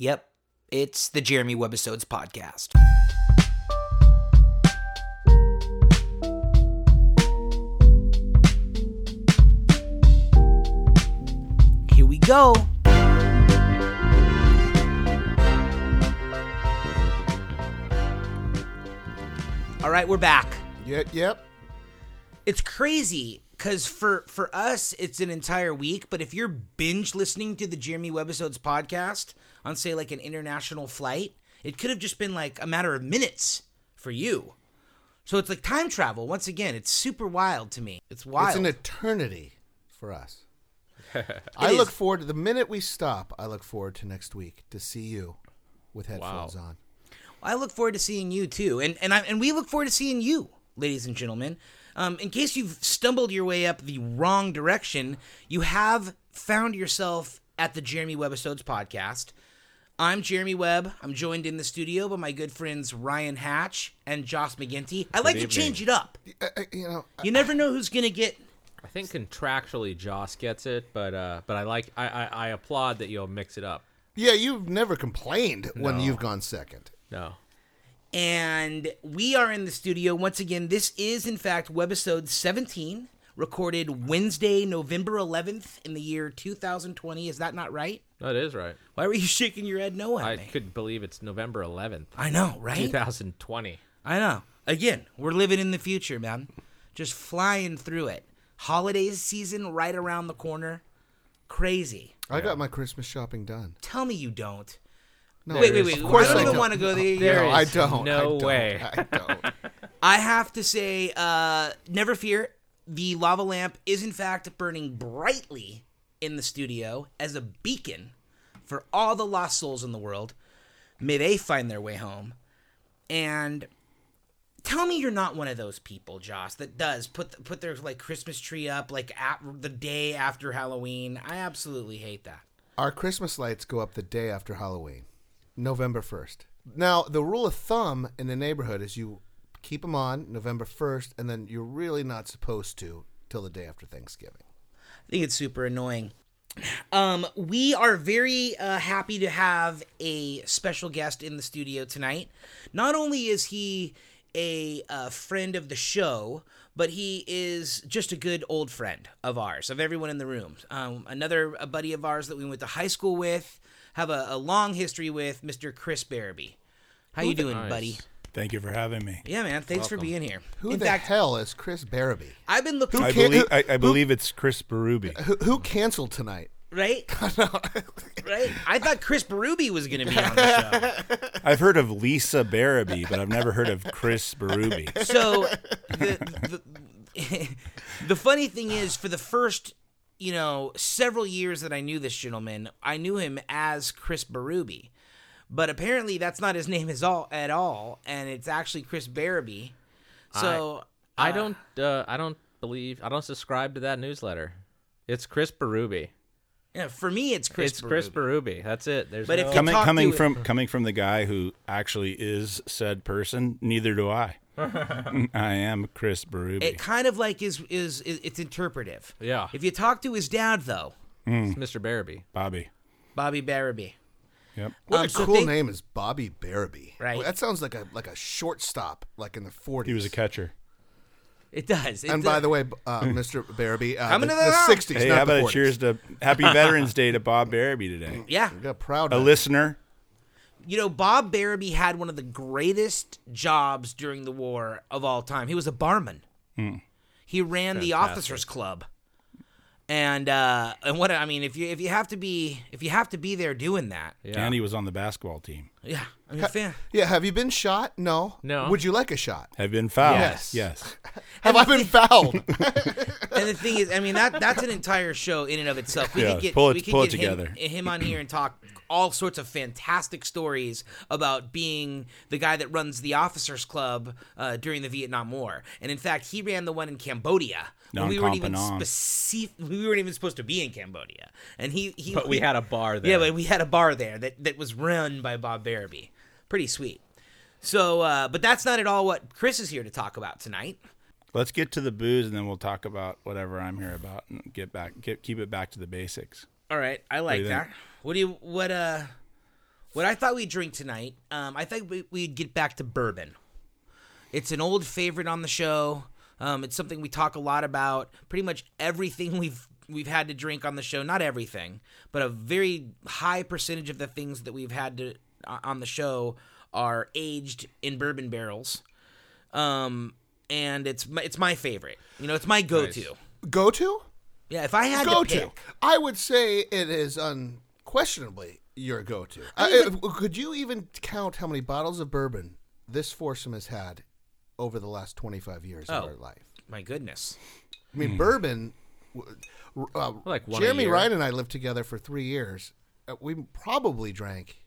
Yep, it's the Jeremy Webbisodes podcast. Here we go. All right, we're back. Yep, yep. It's crazy because for for us it's an entire week, but if you're binge listening to the Jeremy Webbisodes podcast on say like an international flight, it could have just been like a matter of minutes for you. So it's like time travel. Once again, it's super wild to me. It's wild. It's an eternity for us. I is. look forward to the minute we stop. I look forward to next week to see you with headphones on. I look forward to seeing you too, and and I, and we look forward to seeing you, ladies and gentlemen. Um, in case you've stumbled your way up the wrong direction, you have found yourself at the Jeremy Webbisodes podcast. I'm Jeremy Webb. I'm joined in the studio by my good friends Ryan Hatch and Joss McGinty. I like to change it up. Uh, uh, you know, You never know who's gonna get. I think contractually Joss gets it, but uh, but I like I, I, I applaud that you'll mix it up. yeah, you've never complained when you've gone second. No, and we are in the studio once again. This is, in fact, Webbisode 17, recorded Wednesday, November 11th in the year 2020. Is that not right? that is right. Why were you shaking your head no at I me? could believe it's November 11th, I know, right? 2020. I know. Again, we're living in the future, man. Just flying through it. Holidays season right around the corner. Crazy. I got my Christmas shopping done. Tell me you don't. No, wait, wait, wait. Of course I don't even want to go there. There no, I is don't. no I don't. way. I don't. I have to say, uh, never fear. The lava lamp is in fact burning brightly in the studio as a beacon for all the lost souls in the world. May they find their way home. And tell me you're not one of those people, Joss, that does put put their like Christmas tree up like at the day after Halloween. I absolutely hate that. Our Christmas lights go up the day after Halloween, November 1st. Now, the rule of thumb in the neighborhood is you keep them on November 1st, and then you're really not supposed to till the day after Thanksgiving. I think it's super annoying. Um, we are very uh, happy to have a special guest in the studio tonight. Not only is he a uh, friend of the show, but he is just a good old friend of ours, of everyone in the room. Um, another a buddy of ours that we went to high school with, have a, a long history with, Mr. Chris Barabee. How you doing, Nice. buddy? Thank you for having me. Yeah, man. Thanks for being here. Who in the fact, hell is Chris Barabee? I've been looking. I can't- believe who- I, I who- believe it's Chris Berube. Who, who canceled tonight? right? right? I thought Chris Berube was going to be on the show. I've heard of Lisa Barabee, but I've never heard of Chris Berube. So the, the the funny thing is, for the first you know several years that I knew this gentleman, I knew him as Chris Berube, but apparently that's not his name is all at all, and it's actually Chris Barabee. So I uh, don't uh, I don't believe I don't subscribe to that newsletter. It's Chris Berube. yeah, for me, it's Chris. it's Chris Berube. Berube. That's it. There's But if no, you Coming coming to- from coming from the guy who actually is said person, neither do I. I am Chris Berube. It kind of like is, is is it's interpretive. Yeah. If you talk to his dad though, it's Mr. Barabee. Bobby. Bobby Barabee. Yep. What Um, a so cool think- name is Bobby Barabee. Right. Well, that sounds like a like a shortstop, like in the 40s. He was a catcher. It does. It And does. by the way, uh, Mr. Barabee, uh, Coming the, to the the house. 60s, Hey, not how the about 40s. a cheers to Happy Veterans Day to Bob Barabee today? yeah, We got proud. A of it. listener. You know, Bob Barabee had one of the greatest jobs during the war of all time. He was a barman. He ran the officers club. And uh and what I mean if you if you have to be if you have to be there doing that. Yeah. And he was on the basketball team. Yeah. I mean fan. Yeah, have you been shot? No. No. Would you like a shot? Have been fouled. Yes. Yes. Have I been fouled? And the thing is, I mean that that's an entire show in and of itself. We Yeah, could get pull it- we could pull it get him, together. him on here and talk all sorts of fantastic stories about being the guy that runs the officers club uh, during the Vietnam War. And in fact, he ran the one in Cambodia. when Non we weren't even competent. specific, we weren't even supposed to be in Cambodia. And he, he But we had a bar there. yeah, but we had a bar there that, that was run by Bob Barabee. Pretty sweet. So, uh, but that's not at all what Chris is here to talk about tonight. Let's get to the booze and then we'll talk about whatever I'm here about and get back get keep it back to the basics. All right, I like you that. think? What do you what uh what I thought we'd drink tonight, um, I think we, we'd get back to bourbon. It's an old favorite on the show. Um, it's something we talk a lot about. Pretty much everything we've we've had to drink on the show, not everything, but a very high percentage of the things that we've had to on the show are aged in bourbon barrels. Um, and it's my, it's my favorite. You know, it's my go-to. Go to? Yeah, if I had Go to to. pick, I would say it is unquestionably your go to. could you even count how many bottles of bourbon this foursome has had over the last 25 years of Oh. our life? my goodness. I mean, bourbon. Uh, Like one a Jeremy year. Ryan and I lived together for three years. Uh, we probably drank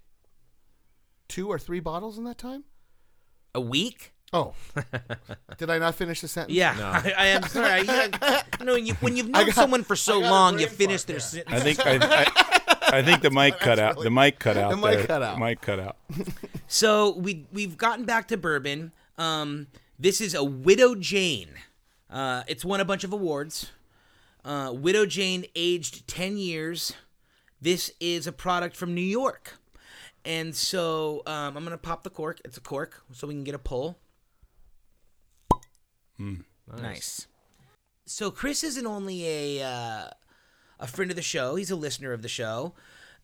two or three bottles in that time. A week? Oh, did I not finish the sentence? Yeah, I, I am sorry. I, I, you know, when, you, when you've known got- someone for so I got a long, you brain finish their there. sentence. I think I, I, I think the mic cut out. The mic cut out. The mic there. cut out. Mic cut out. So we we've gotten back to bourbon. Um, this is a Widow Jane. Uh, it's won a bunch of awards. Uh, Widow Jane, aged ten years. This is a product from New York, and so um, I'm gonna pop the cork. It's a cork, so we can get a pull. nice. So Chris isn't only a uh, a friend of the show; he's a listener of the show,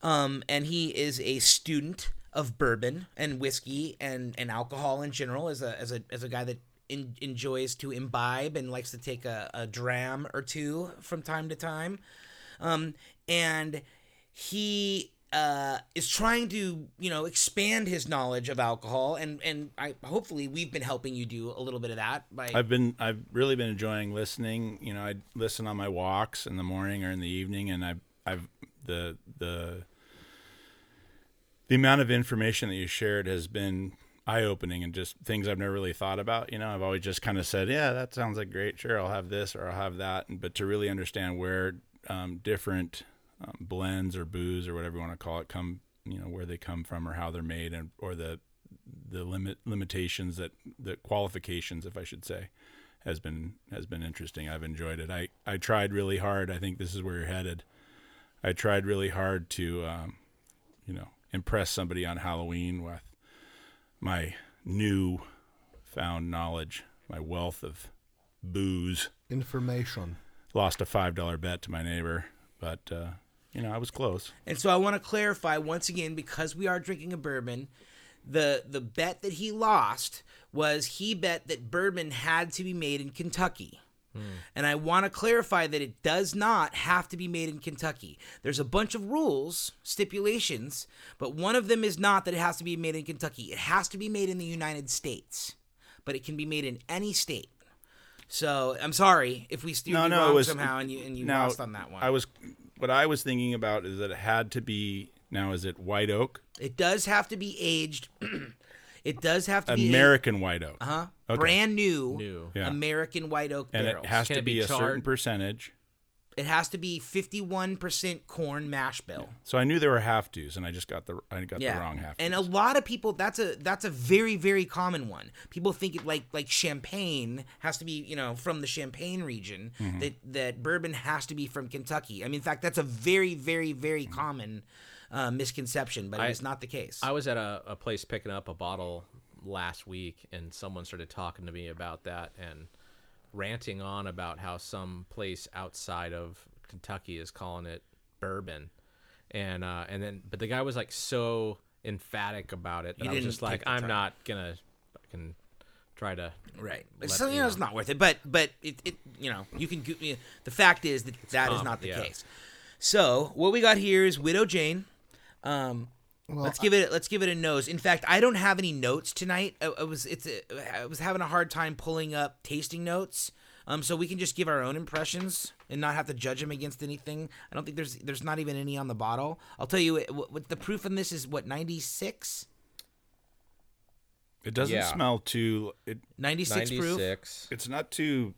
um, and he is a student of bourbon and whiskey and, and alcohol in general. As a as a as a guy that in, enjoys to imbibe and likes to take a, a dram or two from time to time, um, and he uh, is trying to you know expand his knowledge of alcohol and and I hopefully we've been helping you do a little bit of that by I've been I've really been enjoying listening. You know, I listen on my walks in the morning or in the evening, and I've I've the the the amount of information that you shared has been eye opening and just things I've never really thought about. You know, I've always just kind of said, yeah, that sounds like great. Sure, I'll have this or I'll have that. But to really understand where um, different um, blends or booze or whatever you want to call it come, you know, where they come from or how they're made and or the the limit limitations that the qualifications, if I should say, has been has been interesting. I've enjoyed it. I I tried really hard. I think this is where you're headed. I tried really hard to, um, you know, impress somebody on Halloween with my new found knowledge, my wealth of booze. Information. Lost a five dollar bet to my neighbor, but uh, you know I was close. And so I want to clarify once again because we are drinking a bourbon, the the bet that he lost was he bet that bourbon had to be made in Kentucky. Hmm. And I want to clarify that it does not have to be made in Kentucky. There's a bunch of rules, stipulations, but one of them is not that it has to be made in Kentucky. It has to be made in the United States, but it can be made in any state. So I'm sorry if we steered No, you no, wrong was somehow and you and you now, lost on that one. I was what I was thinking about is that it had to be now is it white oak, It does have to be aged. it does have to be American white oak, Uh huh Okay. brand new, New. Yeah. American white oak and it has Can to it be be, a certain percentage. It has to be fifty-one percent corn mash bill. So I knew there were half dos, and I just got the I got Yeah, the wrong half. and a lot of people. That's a that's a very very common one. People think it like like champagne has to be you know from the Champagne region. Mm-hmm. That that bourbon has to be from Kentucky. I mean, in fact, that's a very very very Mm-hmm. common uh, misconception, but I- it's not the case. I was at a, a place picking up a bottle last week, and someone started talking to me about that and ranting on about how some place outside of Kentucky is calling it bourbon, and uh, and then but the guy was like so emphatic about it that I was just like, I'm time. not gonna fucking try to. Right. let- so you you know, it's not worth it. But but it, it you know you can you know, the fact is that that is not the yeah. case. So what we got here is Widow Jane. Um, let's give it let's give it a nose. In fact, I don't have any notes tonight. I, I was it's a, I was having a hard time pulling up tasting notes. Um, so we can just give our own impressions and not have to judge them against anything. I don't think there's there's not even any on the bottle. I'll tell you what, what the proof on this is. What ninety six. it doesn't Yeah. smell too. It 96 proof. it's not too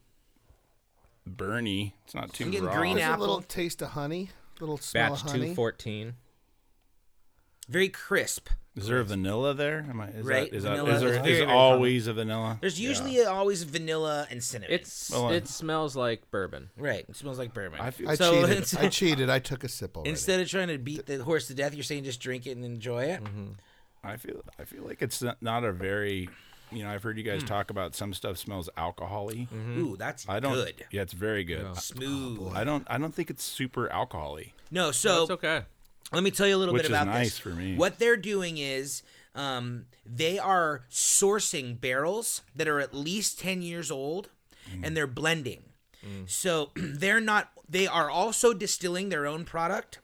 burny. It's not too I'm getting raw. green There's apple. a little taste of honey, little smell Batch of honey. 214. Very crisp. Is there a vanilla there? Am I, is Right, That, is, vanilla that, is is there very, is very always a vanilla? There's usually always vanilla and cinnamon. It's Well, it smells like bourbon. right. It smells like bourbon. I I So cheated. it's- I cheated. I took a sip already. Instead of trying to beat the horse to death, you're saying just drink it and enjoy it. Mm-hmm. I feel I feel like it's not- not a very you know I've heard you guys talk about some stuff smells alcoholy. Ooh, that's I don't. good. Yeah, it's very good. Smooth. I don't. I don't think it's super alcoholy. no, so It's okay. Let me tell you a little Which bit is about nice this. for me. What they're doing is um, they are sourcing barrels that are at least 10 years old Mm. and they're blending. So they're not, they are also distilling their own product,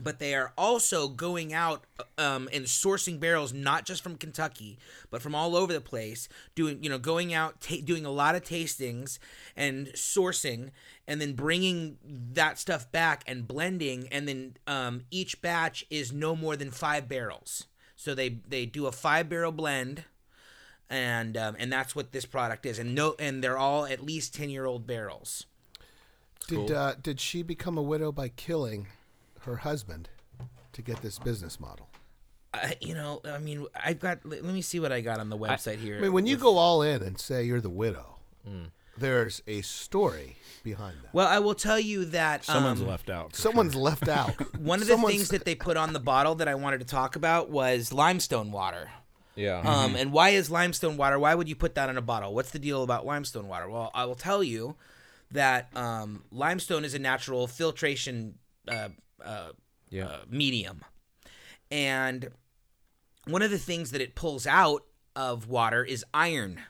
but they are also going out um, and sourcing barrels not just from Kentucky, but from all over the place, doing, you know, going out, ta- doing a lot of tastings and sourcing and then bringing that stuff back and blending and then um, each batch is no more than five barrels. So they they do a five barrel blend and um, and that's what this product is. And no and they're all at least 10 year old barrels. Did uh, did she become a widow by killing her husband to get this business model? I, you know i mean i've got let let me see what i got on the website here I mean, when you go all in and say you're the widow, there's a story behind that. well i will tell you that Someone's um, left out. for Someone's left out. one of the Someone's- things that they put on the bottle that i wanted to talk about was limestone water Yeah. Um, and why is limestone water? Why would you put that in a bottle? What's the deal about limestone water? Well, I will tell you that um, limestone is a natural filtration uh, uh, Yeah. uh, medium, and one of the things that it pulls out of water is iron.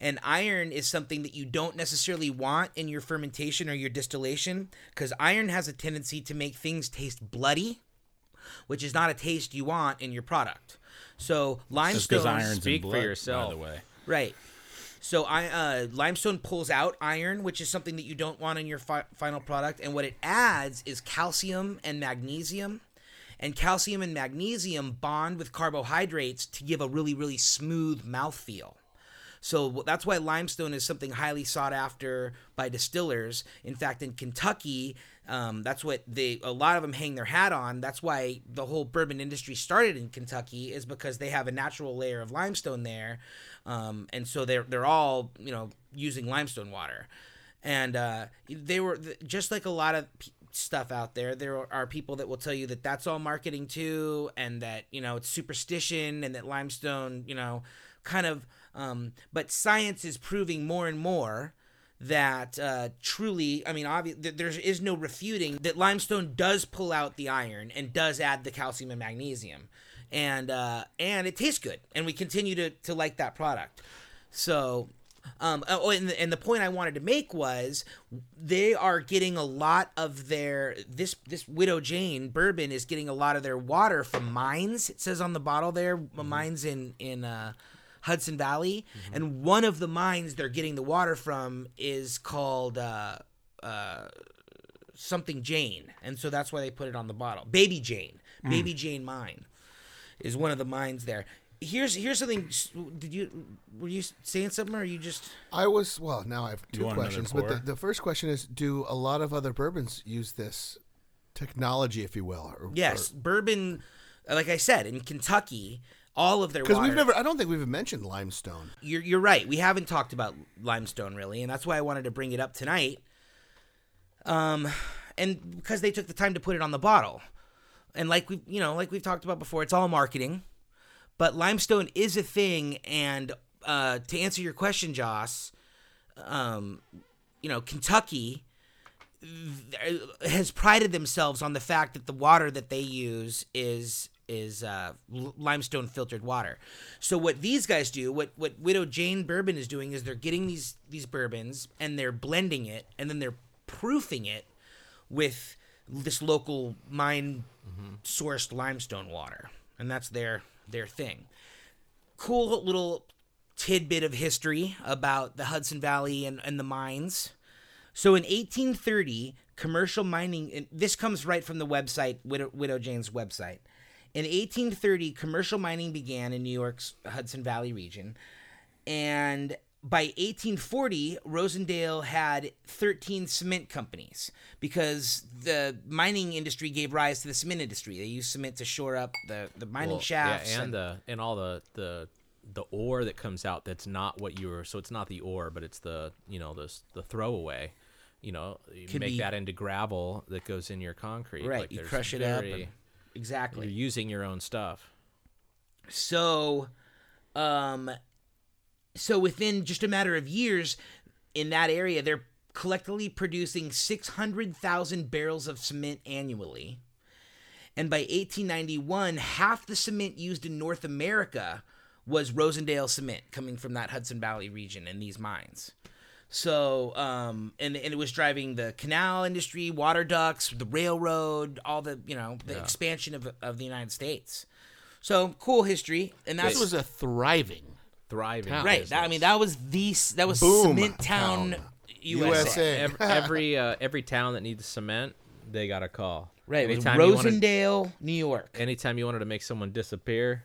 And iron is something that you don't necessarily want in your fermentation or your distillation because iron has a tendency to make things taste bloody, which is not a taste you want in your product. So Just limestone, because iron's Speak in for yourself. By the way, right? So I uh, limestone pulls out iron, which is something that you don't want in your fi- final product, and what it adds is calcium and magnesium. And calcium and magnesium bond with carbohydrates to give a really, really smooth mouthfeel. So that's why limestone is something highly sought after by distillers. In fact, in Kentucky, um, that's what they a lot of them hang their hat on. That's why the whole bourbon industry started in Kentucky is because they have a natural layer of limestone there, um, and so they're they're all you know using limestone water, and uh, they were just like a lot of. Stuff out there there are people that will tell you that that's all marketing too and that you know it's superstition and that limestone you know kind of um, but science is proving more and more that uh, truly, I mean, obvi- th- there is no refuting that limestone does pull out the iron and does add the calcium and magnesium, and uh, and it tastes good, and we continue to to like that product. So. Um, oh, and the, and the point I wanted to make was they are getting a lot of their this this Widow Jane bourbon is getting a lot of their water from mines. It says on the bottle there, mines in in uh, Hudson Valley, and one of the mines they're getting the water from is called uh, uh, something Jane, and so that's why they put it on the bottle. Baby Jane, Baby Jane Mine, is one of the mines there. Here's here's something. Did you were you saying something, or are you just? I was well. Now I have two questions, but the, the first question is: Do a lot of other bourbons use this technology, if you will? Or, Yes, bourbon. Like I said, in Kentucky, all of their because we've never. I don't think we've mentioned limestone. You're you're right. We haven't talked about limestone really, and that's why I wanted to bring it up tonight. Um, and because they took the time to put it on the bottle, and like we, you know, like we've talked about before, it's all marketing. But limestone is a thing, and uh, to answer your question, Joss, um, you know, Kentucky has prided themselves on the fact that the water that they use is is uh, limestone filtered water. So what these guys do, what what Widow Jane Bourbon is doing, is they're getting these these bourbons and they're blending it and then they're proofing it with this local mine sourced limestone water, and that's their their thing. Cool little tidbit of history about the Hudson Valley and, and the mines. So in 1830, commercial mining, this comes right from the website, Widow, Widow Jane's website. In 1830, commercial mining began in New York's Hudson Valley region. And by 1840, Rosendale had 13 cement companies because the mining industry gave rise to the cement industry. They used cement to shore up the, the mining Well, shafts. Yeah, and the and all the the the ore that comes out that's not what you were. So it's not the ore, but it's the you know the the throwaway. You know, you make be- that into gravel that goes in your concrete. right, Like, you crush it up. and- exactly. You're using your own stuff. So, um, so within just a matter of years, in that area, they're collectively producing six hundred thousand barrels of cement annually, and by eighteen ninety one, half the cement used in North America was Rosendale cement coming from that Hudson Valley region and these mines. So, um, and, and it was driving the canal industry, water ducts, the railroad, all the, you know, the expansion of, of the United States. So cool history. And that was a thriving. Thriving. right. That, I mean, that was the, that was Boom Cement Town, town. USA. USA. Ev- every uh, every town that needs cement, they got a call. Right. It was Anytime you wanted, Rosendale, New York. anytime you wanted to make someone disappear,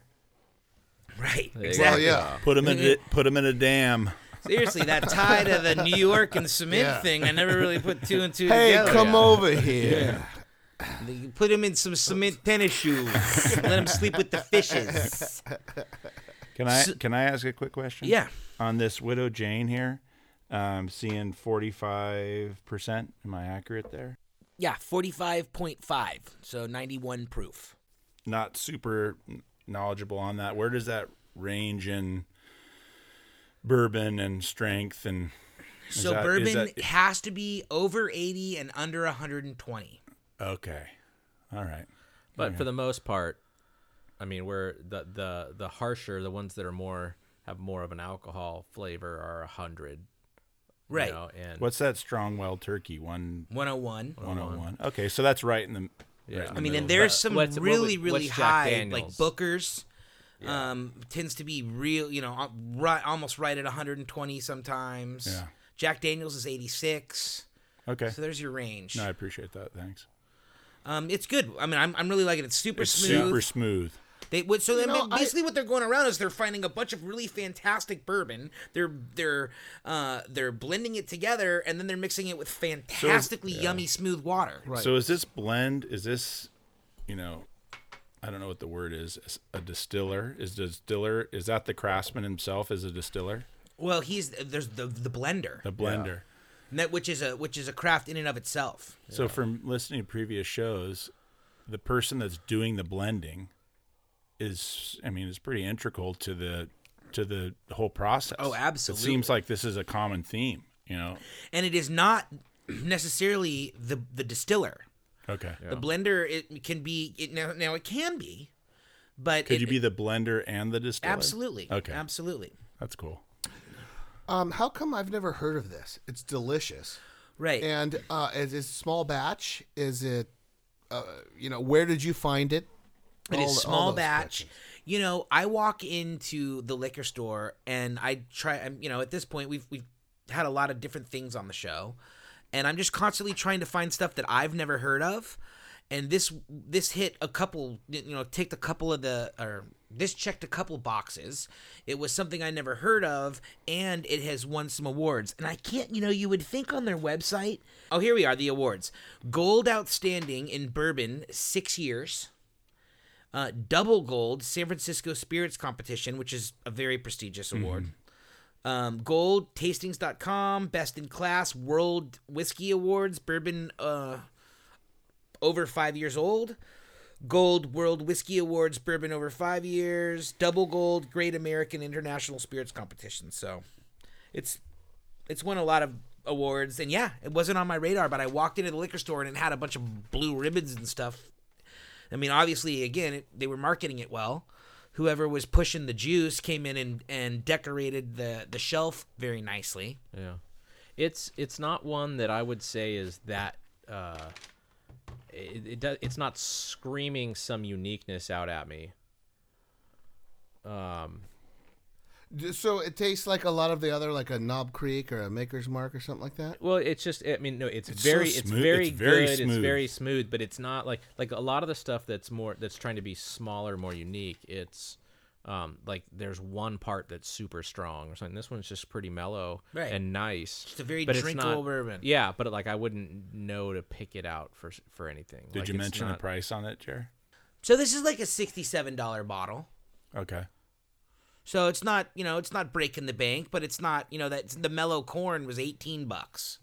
Right. There you go. Exactly. Well, yeah. Put them in a, them in a dam. Seriously, that tie to the New York and cement Yeah. thing, I never really put two and two Hey, together. Hey, come over here. They Put him in some cement tennis shoes. Let him sleep with the fishes. Can I So- can I ask a quick question? Yeah. On this widow Jane here, um, seeing forty five percent. Am I accurate there? Yeah, 45.5. So 91 proof. Not super knowledgeable on that. Where does that range in bourbon and strength and? is So that- is bourbon that- has to be over 80 and under 120. okay, all right. but for the most part, I mean, where the the the harsher, the ones that are more have more of an alcohol flavor are a hundred. you Right. know, and What's that strong wild turkey one 101. one oh one? Okay, so that's right in the. Yeah. right in the I mean, middle. and there's some what's- what really, really what's high, Daniels? like Booker's. Um, tends to be real, you know, uh, right, almost right at 120 sometimes. Yeah. Jack Daniels is 86. okay. So there's your range. No, I appreciate that. Thanks. Um, it's good. I mean, I'm, I'm really liking it. It's super It's smooth. super smooth. They would so then know, I- basically what they're going around is they're finding a bunch of really fantastic bourbon. They're they're uh, they're blending it together and then they're mixing it with fantastically yummy smooth water. Right. So is this blend? Is this, you know, I don't know what the word is. A distiller is distiller. Is that the craftsman himself? Is a distiller? Well, he's there's the the blender, The blender. that which is a which is a craft in and of itself. So from listening to previous shows, the person that's doing the blending is, I mean, is pretty integral to the to the whole process. Oh, absolutely. It seems like this is a common theme. You know. And it is not necessarily the the distiller. Okay. The blender it can be it now now it can be, but Could it, you be the blender and the distiller? absolutely Okay. absolutely That's cool. Um, how come I've never heard of this? It's delicious. right. And uh, is it small batch? Is it, uh, you know, where did you find it? It All is small batch. questions. You know, I walk into the liquor store and I try. I'm- You know, at this point, we've we've had a lot of different things on the show, and I'm just constantly trying to find stuff that I've never heard of. And this this hit a couple. You know, ticked a couple of the or this checked a couple boxes. It was something I never heard of, and it has won some awards. And I can't. You know, you would think on their website. Oh, here we are. The awards: Gold Outstanding in Bourbon, six years uh, double gold San Francisco Spirits Competition, which is a very prestigious award. Um, gold tastings.com, best in class World Whiskey Awards, bourbon uh, over five years old. Gold World Whiskey Awards, bourbon over five years. Double gold Great American International Spirits Competition. So it's it's won a lot of awards, and yeah, it wasn't on my radar. But I walked into the liquor store and it had a bunch of blue ribbons and stuff. I mean, obviously, again, it, they were marketing it well. Whoever was pushing the juice came in and, and decorated the, the shelf very nicely. Yeah, it's it's not one that I would say is that. Uh, it, it does. It's not screaming some uniqueness out at me. Um, So it tastes like a lot of the other, like a Knob Creek or a Maker's Mark or something like that. well, it's just. I mean, no, it's, It's so very, it's smooth- very it's very good. It's smooth. very smooth, but it's not like like a lot of the stuff that's more that's trying to be smaller, more unique. It's Um, like there's one part that's super strong or something. This one's just pretty mellow Right. and nice. It's a very but it's drinkable not- bourbon. Yeah, but like I wouldn't know to pick it out for for anything. Did Like, you mention not- a price on it, Jer? So this is like a sixty-seven dollar bottle. Okay. So it's not, you know, it's not breaking the bank, but it's not, you know, that the mellow corn was 18 bucks.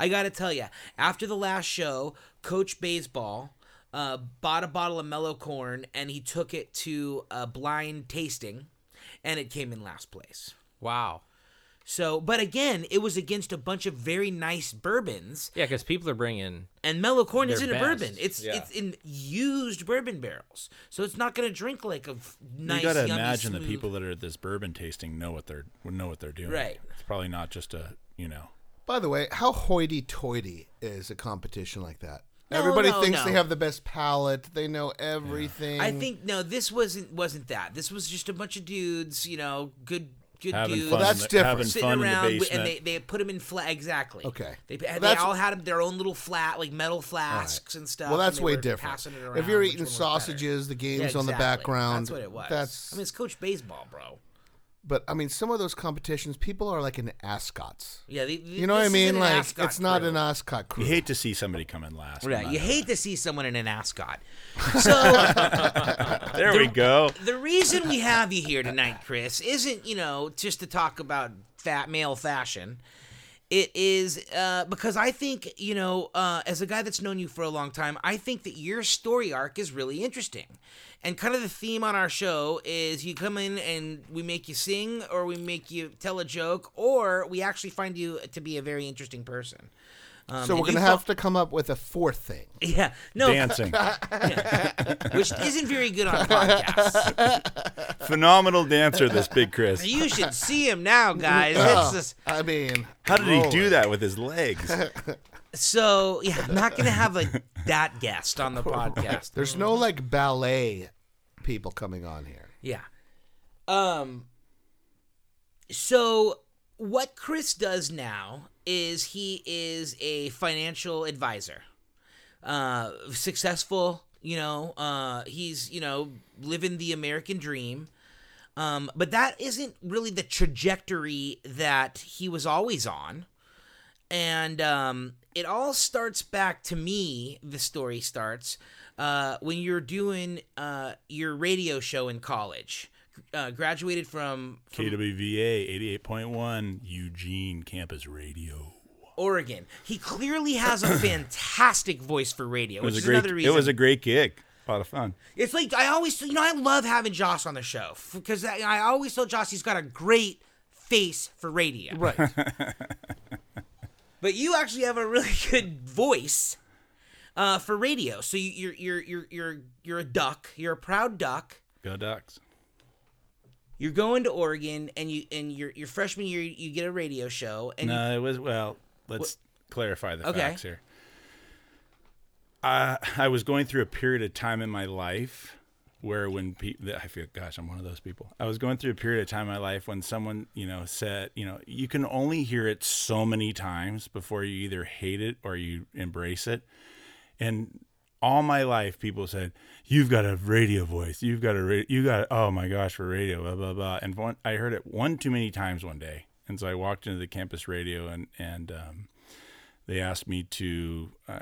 I got to tell you, after the last show, Coach Baseball uh, bought a bottle of mellow corn and he took it to a blind tasting and it came in last place. Wow. So, but again, it was against a bunch of very nice bourbons, Yeah, because people are bringing. and mellow corn isn't a bourbon. It's yeah. it's in used bourbon barrels, so it's not going to drink like a f- nice. you got to yummy, imagine the people that are at this bourbon tasting know what they're know what they're doing. Right. It's probably not just a you know. By the way, how hoity-toity is a competition like that? No, Everybody no, thinks no. they have the best palate. They know everything. I think no, this wasn't wasn't that. This was just a bunch of dudes, you know, good good Having dudes. fun, that's the, different. having Sitting fun around, in the basement. and they, they put them in flat. Exactly. Okay. They, Well, they all had their own little flat, like metal flasks and stuff. Well, that's way different. passing it If you're eating one better. sausages, the game's Yeah, on the background. That's what it was. That's. I mean, it's Coach Baseball, bro. but I mean, some of those competitions, people are like in ascots. Yeah, the, You know what I mean? Like it's not crew. an ascot crew. you hate to see somebody come in last. Right, you not- hate to see someone in an ascot. So There we go. the reason we have you here tonight, Chris, isn't you know just to talk about fat male fashion. It is uh, because I think you know, uh, as a guy that's known you for a long time, I think that your story arc is really interesting, and kind of the theme on our show is you come in and we make you sing, or we make you tell a joke, or we actually find you to be a very interesting person. Um, so we're gonna fo- have to come up with a fourth thing. yeah, no, Dancing. which isn't very good on podcasts. Phenomenal dancer, this big Chris. You should see him now, guys. Oh, It's just, I mean, How did he do that with his legs? so yeah, I'm not gonna have a that guest on the podcast. There's no like ballet people coming on here. Yeah. Um. So what Chris does now is he is a financial advisor, uh, successful. You know, uh, he's you know living the American dream. Um, but that isn't really the trajectory that he was always on. And um, it all starts back to me, the story starts, uh, when you're doing uh, your radio show in college. Uh, graduated from, from KWVA 88.1 Eugene Campus Radio. Oregon. He clearly has a fantastic voice for radio, It which was a is great. another reason. It was a great gig. A lot of fun. It's like I always, you know, I love having Josh on the show because I, I always tell Josh he's got a great face for radio. Right. But you actually have a really good voice uh, for radio. So you, you're you're you're you're you're a duck. You're a proud duck. Go Ducks. You're going to Oregon, and you and your your freshman year you get a radio show, and you, No, it was well. Let's clarify the Okay. facts here. I I was going through a period of time in my life where when people, I feel, gosh, I'm one of those people. I was going through a period of time in my life when someone, you know, said, you know, you can only hear it so many times before you either hate it or you embrace it. And all my life, people said, "You've got a radio voice. You've got a ra- you got oh my gosh for radio." Blah blah blah. And one, I heard it one too many times one day, and so I walked into the campus radio and and um, they asked me to, uh,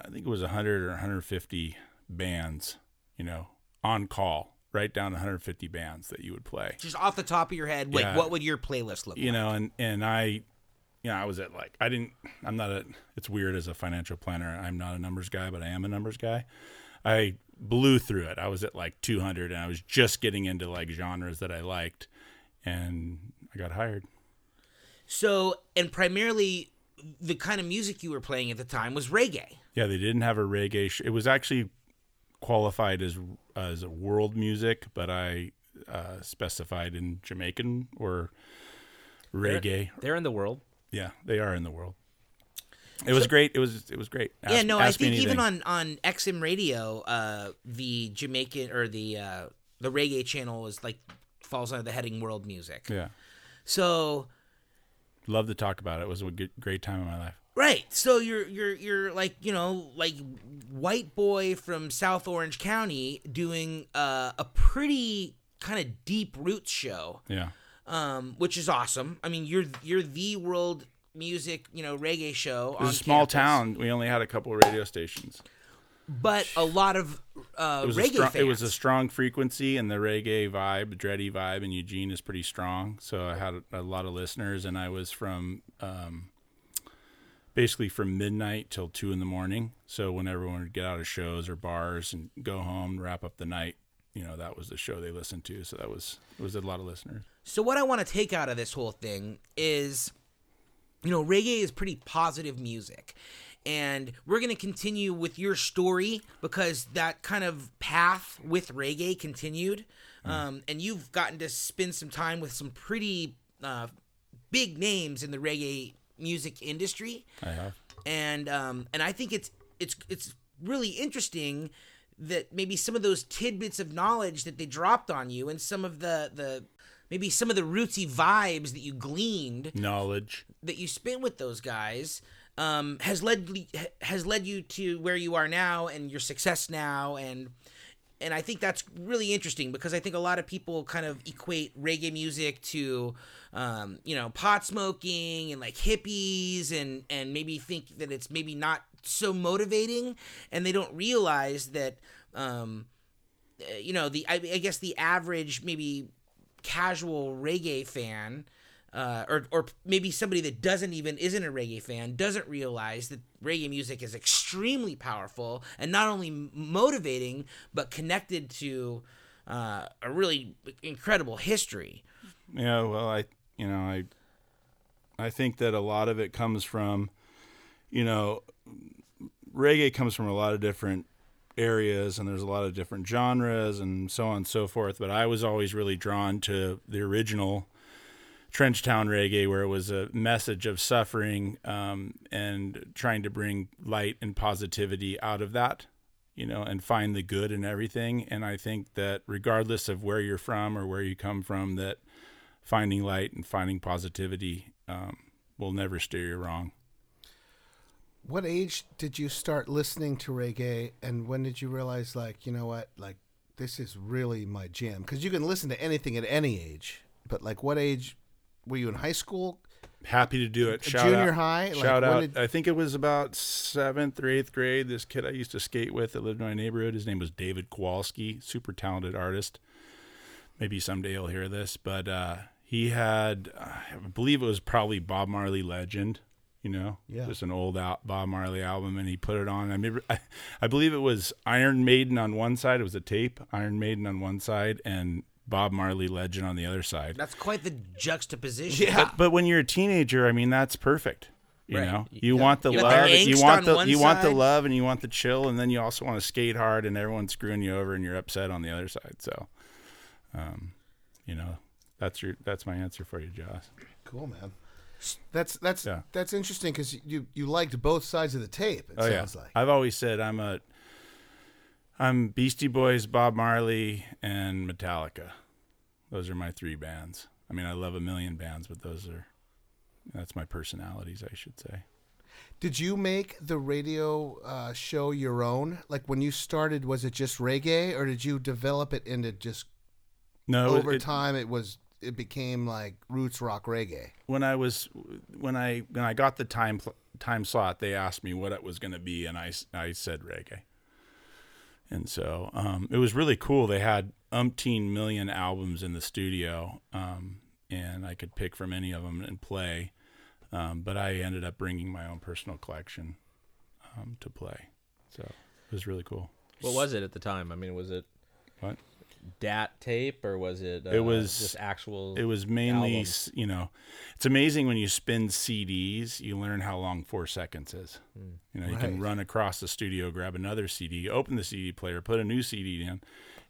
I think it was 100 or 150 bands, you know, on call. Write down 150 bands that you would play just off the top of your head, like Yeah. what would your playlist look like? you like? know and and i you know i was at like i didn't i'm not a it's weird as a financial planner i'm not a numbers guy but i am a numbers guy i blew through it i was at like 200 and i was just getting into like genres that i liked and i got hired So, and primarily the kind of music you were playing at the time was reggae. yeah they didn't have a reggae sh- it was actually qualified as as a world music but i uh, specified in jamaican or reggae They're in the world. Yeah they are in the world it was great it was it was great yeah, no, I ask think even on on XM radio, uh, the Jamaican or the uh, the reggae channel is like falls under the heading world music. yeah So love to talk about it. It was a good, great time in my life. right, so you're you're you're like you know like white boy from South Orange County doing uh, a pretty kind of deep roots show, Yeah. Um, which is awesome. I mean, you're you're the world music, you know, reggae show. It on was a small campus, town. We only had a couple of radio stations. but a lot of uh, It was, reggae a strong, fans. it was a strong frequency, and the reggae vibe, dready vibe in Eugene is pretty strong. So I had a, a lot of listeners, and I was from um, basically from midnight till two in the morning. So when everyone would get out of shows or bars and go home, wrap up the night, you know, that was the show they listened to. So that was it was a lot of listeners. So what I want to take out of this whole thing is, you know, reggae is pretty positive music. And we're going to continue with your story because that kind of path with reggae continued. Um, and you've gotten to spend some time with some pretty uh, big names in the reggae music industry I have. and um, and I think it's it's it's really interesting that maybe some of those tidbits of knowledge that they dropped on you and some of the the maybe some of the rootsy vibes that you gleaned Knowledge. that you spent with those guys um, has led has led you to where you are now and your success now and and I think that's really interesting because I think a lot of people kind of equate reggae music to, um, you know, pot smoking and like hippies and and maybe think that it's maybe not so motivating, and they don't realize that, um, uh, you know, the I, I guess the average maybe casual reggae fan. Uh, or, or maybe somebody that doesn't even isn't a reggae fan doesn't realize that reggae music is extremely powerful and not only motivating but connected to uh, a really incredible history. Yeah, well, I you know I I think that a lot of it comes from you know reggae comes from a lot of different areas and there's a lot of different genres and so on and so forth. But I was always really drawn to the original Trenchtown reggae, where it was a message of suffering um, and trying to bring light and positivity out of that you know, and find the good in everything. And I think that regardless of where you're from or where you come from, that finding light and finding positivity um, will never steer you wrong. What age did you start listening to reggae, and when did you realize, like, you know what, like, this is really my jam? Because you can listen to anything at any age, but like, what age were you in high school? Happy to do it. Shout Junior out, high? Shout when out. did- I think it was about seventh or eighth grade. This kid I used to skate with that lived in my neighborhood. His name was David Kowalski, super talented artist. Maybe someday you'll hear this, but uh, he had, I believe it was probably Bob Marley Legend. You know, Yeah. just an old out Bob Marley album, and he put it on. I I, I believe it was Iron Maiden on one side. It was a tape, Iron Maiden on one side, and Bob Marley Legend on the other side. That's quite the juxtaposition. Yeah. But when you're a teenager, I mean, that's perfect. You Right. know, you want the You love, the you want on the you want the love, and you want the chill, and then you also want to skate hard, and everyone's screwing you over, and you're upset on the other side. So, um, you know, that's your that's my answer for you, Josh. Cool, man. That's that's Yeah. that's interesting because you you liked both sides of the tape. It Oh yeah, sounds like. I've always said I'm a I'm Beastie Boys, Bob Marley, and Metallica. Those are my three bands. I mean, I love a million bands, but those are that's my personalities, I should say. Did you make the radio uh, show your own? Like when you started, was it just reggae, or did you develop it into just No, over it- time? It was it became like roots rock reggae. when I was when I when I got the time time slot, they asked me what it was going to be, and I I said reggae. And so um, it was really cool. They had umpteen million albums in the studio, um, and I could pick from any of them and play. Um, but I ended up bringing my own personal collection um, to play. So it was really cool. What was it at the time? I mean, was it What? DAT tape or was it? Uh, It was- just actual. It was mainly, albums? you know, it's amazing when you spin CDs, you learn how long four seconds is. You know, you can run across the studio, grab another CD, open the CD player, put a new CD in,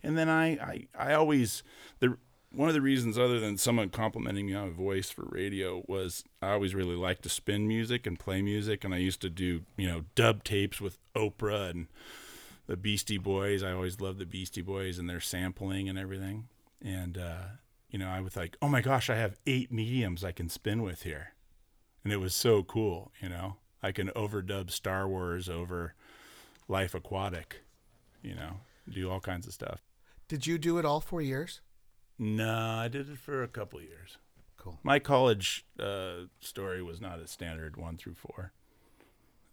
and then I, I, I always the one of the reasons, other than someone complimenting me on my voice for radio, was I always really liked to spin music and play music, and I used to do you know dub tapes with Oprah and the Beastie Boys. I always loved the Beastie Boys and their sampling and everything. And uh, you know, I was like, oh my gosh, I have eight mediums I can spin with here, and it was so cool. You know, I can overdub Star Wars over Life Aquatic. You know, do all kinds of stuff. Did you do it all four years? No, I did it for a couple of years. Cool. My college uh, story was not a standard one through four.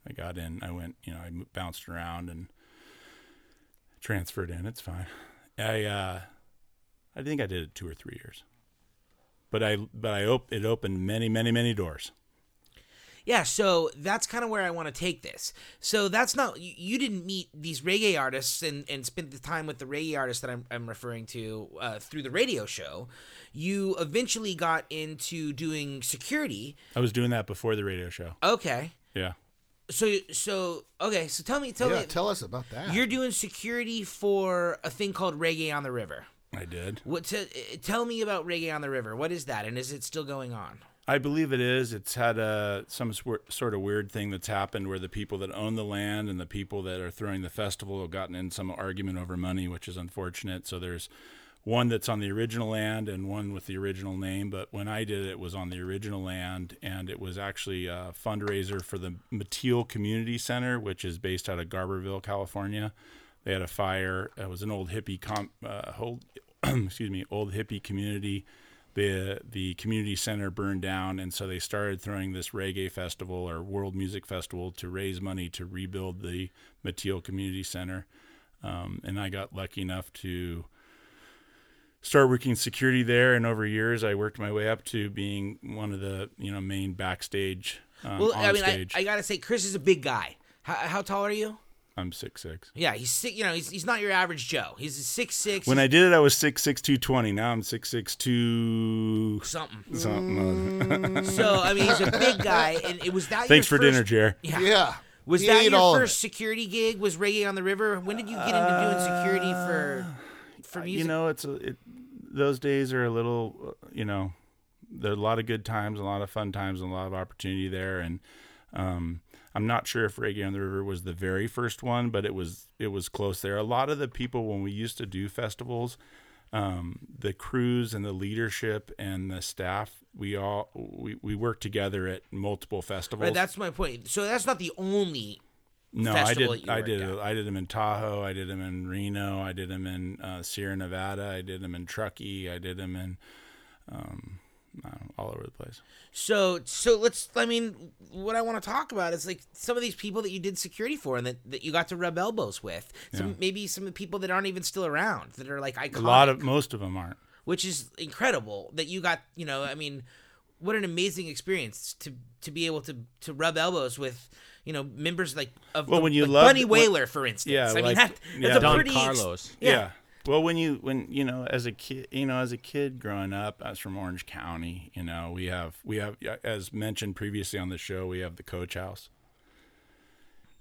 I got in. I went. You know, I bounced around and transferred in. It's fine. I uh, I think I did it two or three years. But I but I op- it opened many many many doors. Yeah, so that's kind of where I want to take this. So that's not you, you didn't meet these reggae artists and, and spend the time with the reggae artists that I'm, I'm referring to uh, through the radio show. You eventually got into doing security. I was doing that before the radio show. Okay, Yeah. So so okay, so tell me tell yeah, me tell us about that. you're doing security for a thing called Reggae on the River. I did. What t- tell me about Reggae on the River? What is that, and is it still going on? I believe it is. It's had a some sort of weird thing that's happened where the people that own the land and the people that are throwing the festival have gotten in some argument over money, which is unfortunate. So there's one that's on the original land and one with the original name. But when I did it, it was on the original land, and it was actually a fundraiser for the Mateel Community Center, which is based out of Garberville, California. They had a fire. It was an old hippie com- uh, old, excuse me, old hippie community the the community center burned down and so they started throwing this reggae festival or world music festival to raise money to rebuild the Mateel Community Center um, and I got lucky enough to start working security there and over years I worked my way up to being one of the you know main backstage um, Well, on I mean, I, stage I gotta say, Chris is a big guy. How, how tall are you? I'm six six Yeah, he's sick. You know, he's, he's not your average Joe. He's a six six. when I did it I was six six two twenty now I'm six six two something. something So I mean, he's a big guy, and it was that. thanks your for first, dinner Jer Yeah. yeah. Was He that your first security gig? Was reggae on the river? When did you get into doing security for for music? Uh, You know, it's a, it, those days are a little, uh, you know, there are a lot of good times, a lot of fun times, and a lot of opportunity there. And um, I'm not sure if Reggae on the River was the very first one, but it was it was close there. A lot of the people when we used to do festivals, um, the crews and the leadership and the staff, we all we, we worked together at multiple festivals. Right, that's my point. So that's not the only. No, I did. I did. at. I did them in Tahoe. I did them in Reno. I did them in uh, Sierra Nevada. I did them in Truckee. I did them in um, I don't know, all over the place. So so let's. I mean, what I want to talk about is like some of these people that you did security for and that, that you got to rub elbows with. Some Yeah. maybe some of the people that aren't even still around that are like iconic. A lot of most of them aren't. which is incredible that you got you know i mean what an amazing experience to to be able to to rub elbows with you know members like of Well, the- when you like love- bunny Wailer, for instance Yeah, i mean like- that, yeah. that's a Don pretty ex- Carlos. yeah. Well, when you when you know as a kid, you know as a kid growing up, I was from Orange County. You know we have we have as mentioned previously on the show, we have the coach house.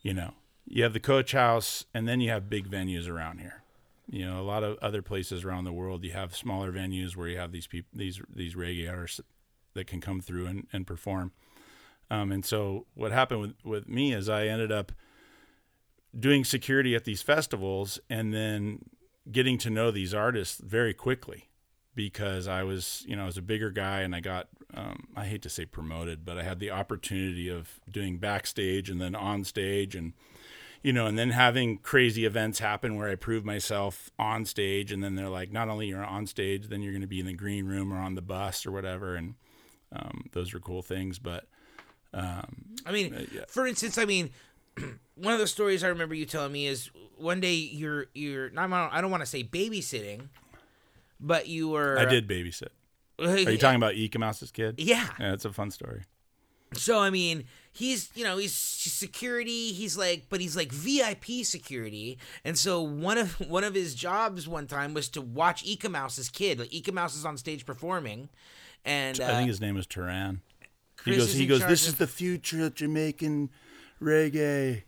You know, you have the coach house, and then you have big venues around here. You know, a lot of other places around the world, you have smaller venues where you have these people, these these reggae artists that can come through and, and perform. Um, and so what happened with, with me is I ended up doing security at these festivals and then getting to know these artists very quickly because I was, you know, I was a bigger guy and I got, um, I hate to say promoted, but I had the opportunity of doing backstage and then on stage and, you know, and then having crazy events happen where I prove myself on stage. And then they're like, not only you're on stage, then you're going to be in the green room or on the bus or whatever. And um, those are cool things. But i mean Uh, yeah. for instance i mean one of the stories i remember you telling me is one day you're you're not i don't want to say babysitting but you were I did babysit. Are you talking about Eek-A-Mouse's kid? yeah Yeah, it's a fun story. So I mean, he's you know he's security. He's like, but he's like VIP security. And so one of one of his jobs one time was to watch Eek-A-Mouse's kid. Like Eek-A-Mouse is on stage performing, and uh, I think his name is Turan. He goes. He goes. This of- is the future of Jamaican reggae.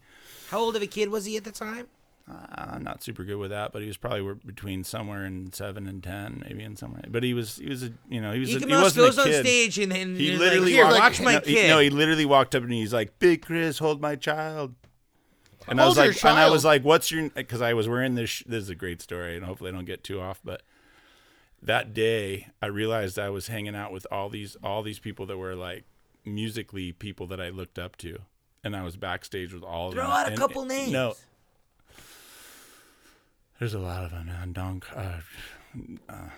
how old of a kid was he at the time? Uh, I'm not super good with that, but he was probably between somewhere in seven and ten, maybe in somewhere. But he was. He was a. You know. He was. A, he wasn't goes a on stage and, and He literally like, walked, watch my no, kid. He, no, he literally walked up and he's like, "Big Chris, hold my child." And I was Hold like, and I was like, "What's your?" Because I was wearing this. Sh- this is a great story, and hopefully I don't get too off. But that day, I realized I was hanging out with all these all these people that were like musically people that I looked up to, and I was backstage with all of them. Throw them. out a And- couple names. No, there's a lot of them, man. Don, uh, uh,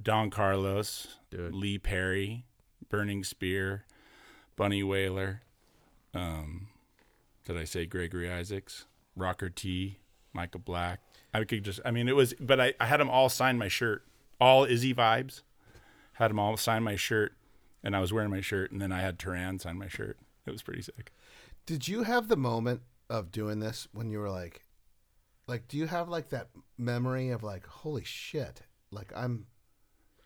Don Carlos, Dude. Lee Perry, Burning Spear, Bunny Wailer. Um, did I say Gregory Isaacs, Rocker T, Michael Black? I could just, I mean, it was, but I, I had them all sign my shirt, all Izzy vibes. Had them all sign my shirt, and I was wearing my shirt, and then I had Turan sign my shirt. It was pretty sick. Did you have the moment of doing this when you were like, like, do you have like that memory of like, holy shit, like I'm,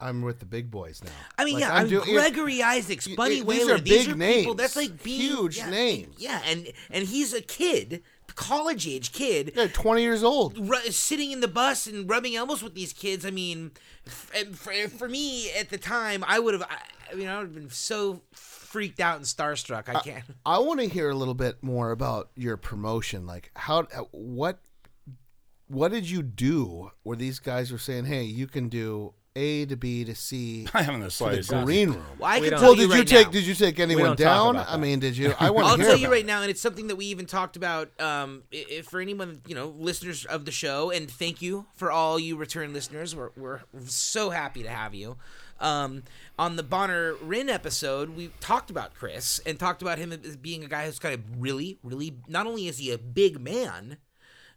I'm with the big boys now. I mean, Like, yeah, I'm doing- Gregory Isaacs, y- Bunny y- Wailer. these These are are, big people. That's like being Huge yeah, names. Yeah, and and he's a kid, college age kid, Yeah, twenty years old. ru- sitting in the bus and rubbing elbows with these kids. I mean, f- for, for me at the time, I would have. I, I mean, I would have been so freaked out and starstruck. I can't. I want to hear a little bit more about your promotion. Like, how, uh, what, what did you do where these guys were saying, "Hey, you can do A to B to C I haven't the to the green room." Well, I We can don't- tell Well, you did you right take? now. Did you take anyone down? I mean, did you? I want to I'll hear tell you right it. now, and it's something that we even talked about. Um, if for anyone you know, listeners of the show, and thank you for all you return listeners. We're we're so happy to have you. Um, on the Bonner Rin episode, we talked about Chris and talked about him as being a guy who's kind of really, really. Not only is he a big man,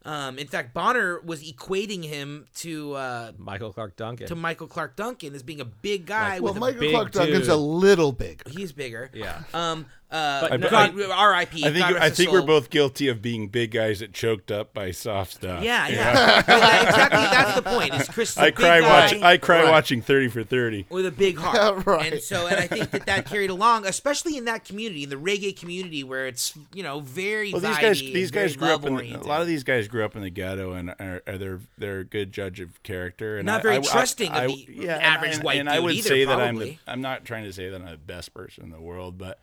um, in fact, Bonner was equating him to uh, Michael Clarke Duncan. to Michael Clarke Duncan as being a big guy Well, with a Michael big Clarke Duncan's a little big. He's bigger. Yeah. Um. Uh. But no, God, I- R.I.P. I think God I think we're both guilty of being big guys that choked up by soft stuff. Yeah, yeah. But that- exactly. That's the point. Is Chris? is a I cry guy watch I cry Right. watching Thirty for Thirty. with a big heart, Yeah, right. and so and I think that that carried along, especially in that community, in the reggae community, where it's you know very Well, these guys these guys grew up in the, a lot of these guys grew up in the ghetto and are, are they're they're a good judge of character and Not I- very I- trusting of the yeah, and average I, and, white and I would either, say that I'm the. I'm not trying to say that I'm the best person in the world, but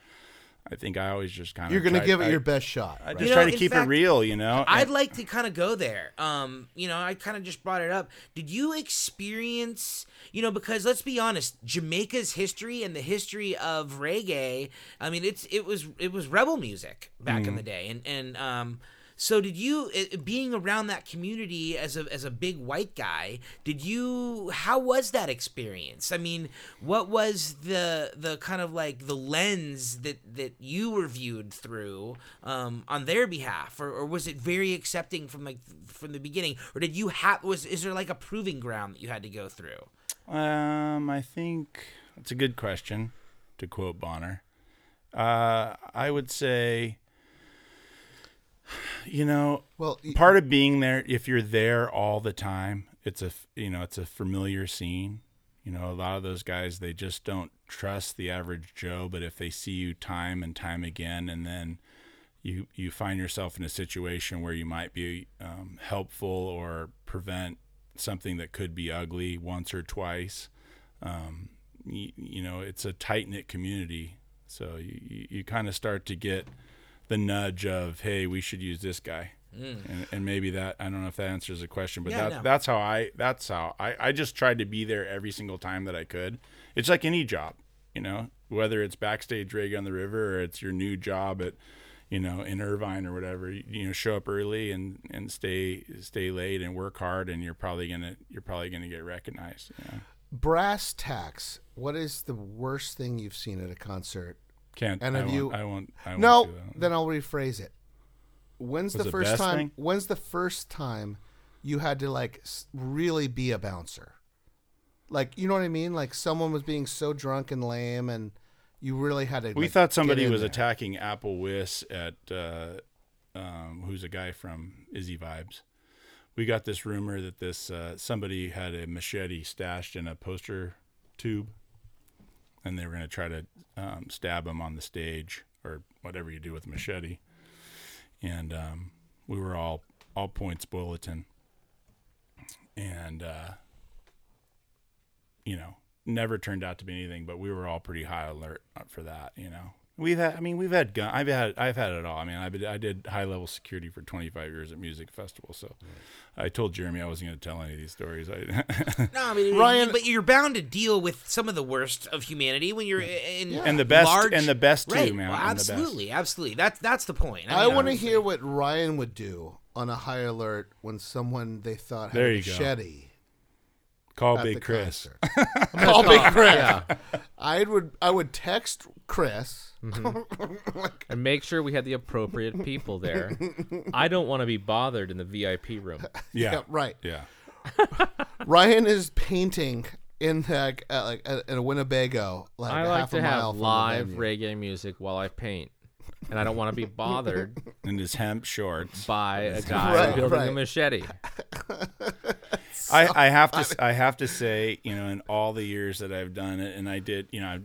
I think I always just kind of You're going to give it I, your best shot. I right? just You try to keep fact, it real, you know. I'd And- like to kind of go there. Um, you know, I kind of just brought it up. Did you experience, you know, because let's be honest, Jamaica's history and the history of reggae. I mean, it's it was it was rebel music back in the day, and and um. So did you being around that community as a as a big white guy? Did you how was that experience? I mean, what was the the kind of like the lens that that you were viewed through um, on their behalf, or, or was it very accepting from like from the beginning, or did you have was is there like a proving ground that you had to go through? Um, I think that's a good question. To quote Bonner, uh, I would say, you know, Well, part of being there, if you're there all the time, it's a you know it's a familiar scene. You know, a lot of those guys they just don't trust the average Joe. But if they see you time and time again, and then you you find yourself in a situation where you might be um, helpful or prevent something that could be ugly once or twice. Um, you, you know, it's a tight knit community, so you, you, you kind of start to get the nudge of, hey, we should use this guy. Mm. And, and maybe that I don't know if that answers the question, but Yeah, that, no. that's how I that's how I, I just tried to be there every single time that I could. It's like any job, you know, whether it's backstage Reggae on the River or it's your new job at you know in Irvine or whatever. You, you know, show up early and and stay stay late and work hard, and you're probably gonna you're probably gonna get recognized. You know? brass tacks. What is the worst thing you've seen at a concert? Can't And I have won't, you- I won't I won't No, then I'll rephrase it. When's the the first time? thing? When's the first time you had to like really be a bouncer? Like you know what I mean? Like someone was being so drunk and lame, and you really had to. We like, thought somebody was there. attacking Apple Wiss at uh, um, who's a guy from Izzy Vibes. We got this rumor that this uh, somebody had a machete stashed in a poster tube, and they were going to try to um, stab him on the stage or whatever you do with a machete. And um, we were all all points bulletin, and uh, you know, never turned out to be anything, but we were all pretty high alert for that, you know. We've had, I mean, we've had gun, I've had, I've had it all. I mean, I did, I did high level security for 25 years at music festivals. So I told Jeremy I wasn't going to tell any of these stories. I, No, I mean, Ryan- but you're bound to deal with some of the worst of humanity when you're in And the best- large, and the best too, right? man, Well, and the best. absolutely, absolutely. That's that's the point. I mean, want to hear what Ryan would do on a high alert when someone they thought had There a you go. machete. Call Big Chris. Call Big Chris. Yeah. I would I would text Chris. and make sure we had the appropriate people there. I don't want to be bothered in the VIP room. Yeah. Yeah, right. Yeah. Ryan is painting in like uh, like uh, in a Winnebago, like I a like half to a mile have live reggae music while I paint, and I don't want to be bothered In his hemp shorts. by a guy Right, wielding a right. machete. I, I have to I have to say, you know, in all the years that I've done it, and I did, you know, I,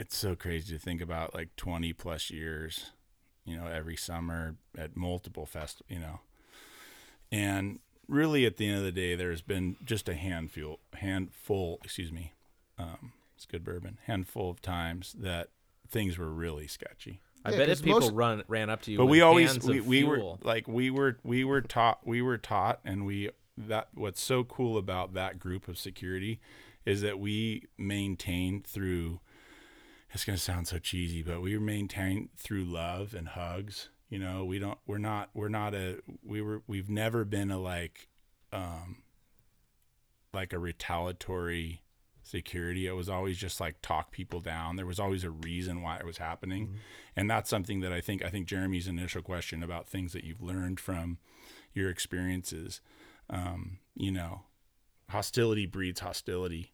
it's so crazy to think about like twenty plus years, you know, every summer at multiple fest, you know, and really at the end of the day, there's been just a handful, handful, excuse me, um, it's good bourbon, handful of times that things were really sketchy. I Yeah, bet 'cause if people most- run ran up to you, but with we always cans we, we were like we were we were taught we were taught and we that what's so cool about that group of security is that we maintained through it's going to sound so cheesy but we maintained through love and hugs you know? We don't we're not we're not a we were we've never been a like um like a retaliatory security. It was always just like talk people down. There was always a reason why it was happening. And that's something that i think i think jeremy's initial question about things that you've learned from your experiences um, you know hostility breeds hostility.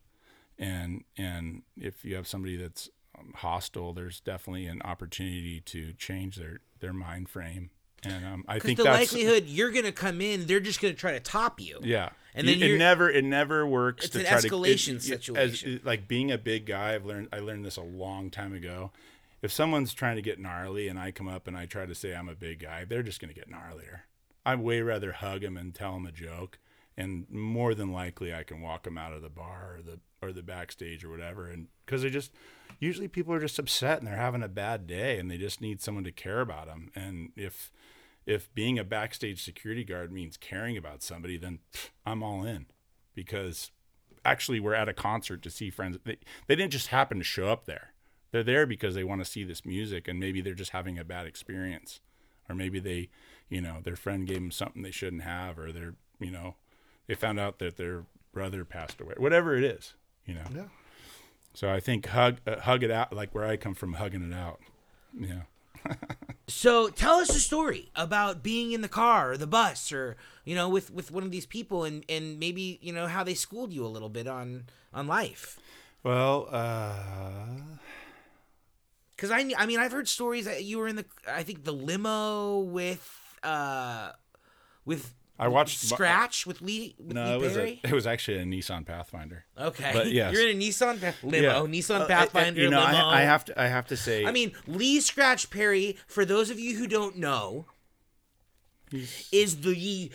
And and if you have somebody that's hostile there's definitely an opportunity to change their their mind frame and um, i think the that's likelihood you're gonna come in, they're just gonna try to top you. yeah, And then it you're- never it never works. It's to an try to- escalation it- it- situation. As, like being a big guy, I've learned I learned this a long time ago. If someone's trying to get gnarly and I come up and I try to say I'm a big guy, they're just going to get gnarlier. I'd way rather hug them and tell them a joke, and more than likely I can walk them out of the bar or the or the backstage or whatever. And because they just usually people are just upset and they're having a bad day and they just need someone to care about them. And if if being a backstage security guard means caring about somebody, then pff, I'm all in because actually we're at a concert to see friends. They, they didn't just happen to show up there. They're there because they want to see this music and maybe they're just having a bad experience or maybe they, you know, their friend gave them something they shouldn't have or they're, you know, they found out that their brother passed away. Whatever it is, you know. Yeah. So I think hug uh, hug it out like where I come from hugging it out. Yeah. So tell us a story about being in the car or the bus or you know with with one of these people and and maybe you know how they schooled you a little bit on on life. Well, uh Because I I mean I've heard stories that you were in the I think the limo with uh with I watched Scratch with Lee with No, Lee it was Perry. a, it was actually a Nissan Pathfinder. okay, but yes. you're in a Nissan Pa- limo, Nissan Uh, Pathfinder I, you know, limo. I, I have to I have to say I mean, Lee Scratch Perry, for those of you who don't know, is the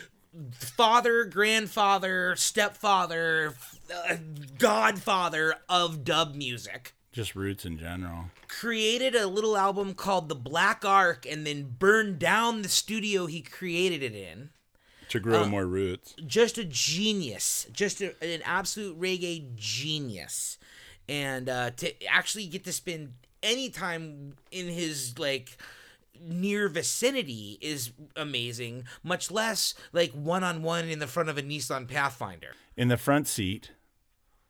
father, grandfather, stepfather, uh, godfather of dub music. just roots in general. Created a little album called The Black Ark and then burned down the studio he created it in. To Uh, grow more roots. just a genius, just a, an absolute reggae genius, and uh, to actually get to spend any time in his like near vicinity is amazing. Much less like one on one in the front of a Nissan Pathfinder. In the front seat,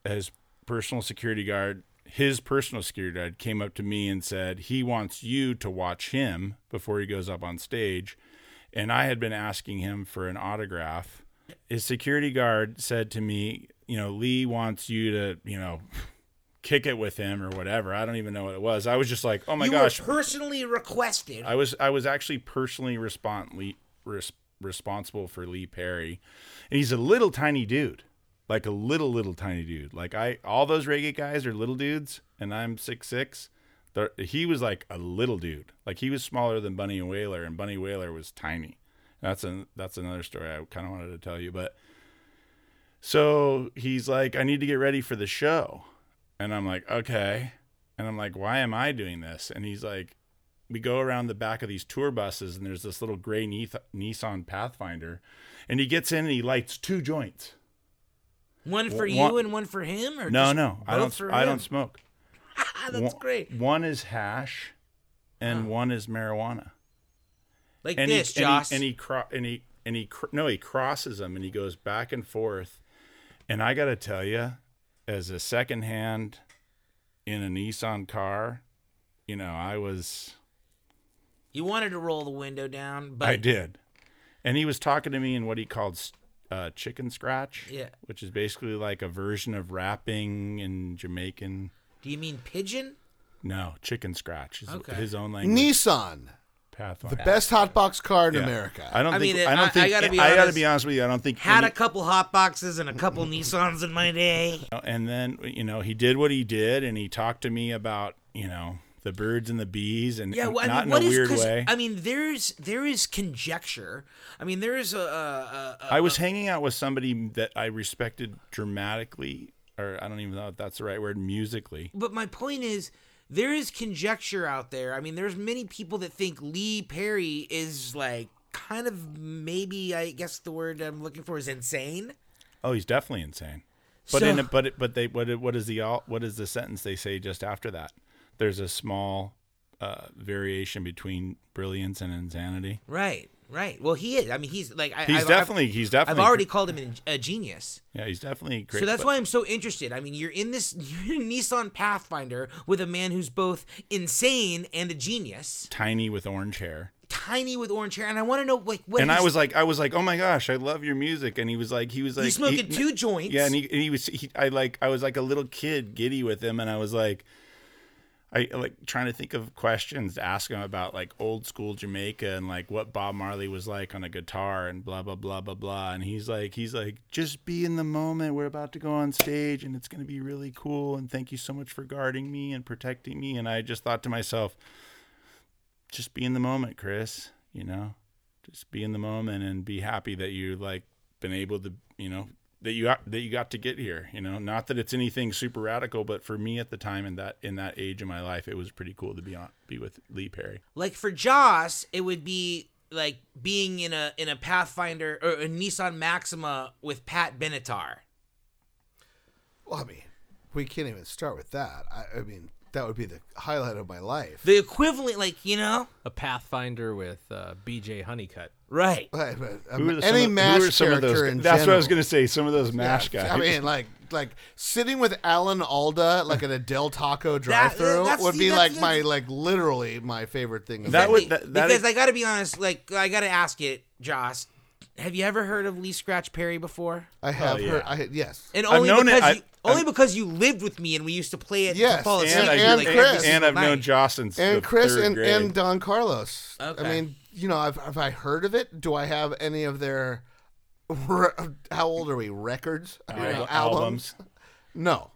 as personal security guard, his personal security guard came up to me and said he wants you to watch him before he goes up on stage. And I had been asking him for an autograph. His security guard said to me, you know, Lee wants you to, you know, kick it with him or whatever. I don't even know what it was. I was just like, oh my you gosh, personally requested. I was I was actually personally respon- Lee, res, responsible for Lee Perry, and he's a little tiny dude, like a little little tiny dude. Like I, all those reggae guys are little dudes, and I'm six six. He was like a little dude, like he was smaller than Bunny Wailer, and Bunny Wailer was tiny. That's a that's another story I kind of wanted to tell you, but so he's like, I need to get ready for the show, and I'm like, okay, and I'm like, why am I doing this? And he's like, we go around the back of these tour buses and there's this little gray Nissan Pathfinder and he gets in and he lights two joints. one for one- you and one for him, or No, just no, I don't I don't smoke. That's one, great. One is hash and one is marijuana. Like And this, he, Josh. and he and he cro- and he and he cr- no, he crosses them and he goes back and forth And I got to tell you, as a secondhand in a Nissan car, you know, I was, You wanted to roll the window down, but I did. And he was talking to me in what he called uh, chicken scratch, Yeah. which is basically like a version of rapping in Jamaican. Do you mean pidgin? No, chicken scratch is Okay. his own language. Nissan, Pathfinder. the best hot box car in Yeah. America. I don't I think. mean, I I- don't I think. I gotta gotta be be, honest, honest with you. I don't think Had any- a couple hot boxes and a couple Nissans in my day. and then you know he did what he did, and he talked to me about you know the birds and the bees, and Yeah, well, I not mean, in a is? weird 'cause, way. I mean, there's there is conjecture. I mean, there is a. a, a, a I was hanging out with somebody that I respected dramatically, or I don't even know if that's the right word, musically. but my point is, there is conjecture out there. I mean, there's many people that think Lee Perry is like kind of maybe I guess the word I'm looking for is insane. Oh, he's definitely insane. But So- in a, but it, but they what what is the all what is the sentence they say just after that? There's a small uh, variation between brilliance and insanity. Right, right. Well, he is. I mean, he's like I, He's I've- definitely he's I've, I've already called him a genius. yeah he's definitely great. so that's but- why I'm so interested. I mean, you're in this you're in Nissan Pathfinder with a man who's both insane and a genius, tiny with orange hair. tiny with orange hair, and I want to know like what. and I was like, I was like, oh my gosh, I love your music. And he was like, he was like, he's smoking two joints. Yeah, and he, and he was, he, I like, I was like a little kid, giddy with him, and I was like, I like trying to think of questions to ask him about like old school Jamaica and like what Bob Marley was like on a guitar and blah blah blah blah blah. And he's like, he's like, just be in the moment. We're about to go on stage, and it's gonna be really cool. And thank you so much for guarding me and protecting me. And I just thought to myself, just be in the moment, Chris. You know, just be in the moment and be happy that you like been able to, you know, that you got that you got to get here. You know, not that it's anything super radical, but for me at the time in that in that age of my life, it was pretty cool to be on be with Lee Perry. like for Joss, it would be like being in a in a Pathfinder or a Nissan Maxima with Pat Benatar. well, I mean, we can't even start with that. I, I mean, that would be the highlight of my life. The equivalent, like you know, A Pathfinder with uh, BJ Honeycutt. right? But- but, Who um, are the- some any of- who mash are some of character those? in That's what I was gonna say. Some of those mash Yeah, guys. I mean, like like sitting with Alan Alda like at a Del Taco drive-through that's- would be that's- like my like literally my favorite thing. That the would- that- that because is- I got to be honest. Like I got to ask it, Joss. Have you ever heard of Lee Scratch Perry before? I have Oh, yeah. heard. I yes. And I've only known it. because I- you, only I've- because you lived with me and we used to play it Yes, to fall asleep. and, I, and, like, Chris, and I've known night. Joss and Chris and, and Don Carlos. Okay. I mean, you know, have, have I heard of it? Do I have any of their? How old are we? Records, You know, Al- albums. No,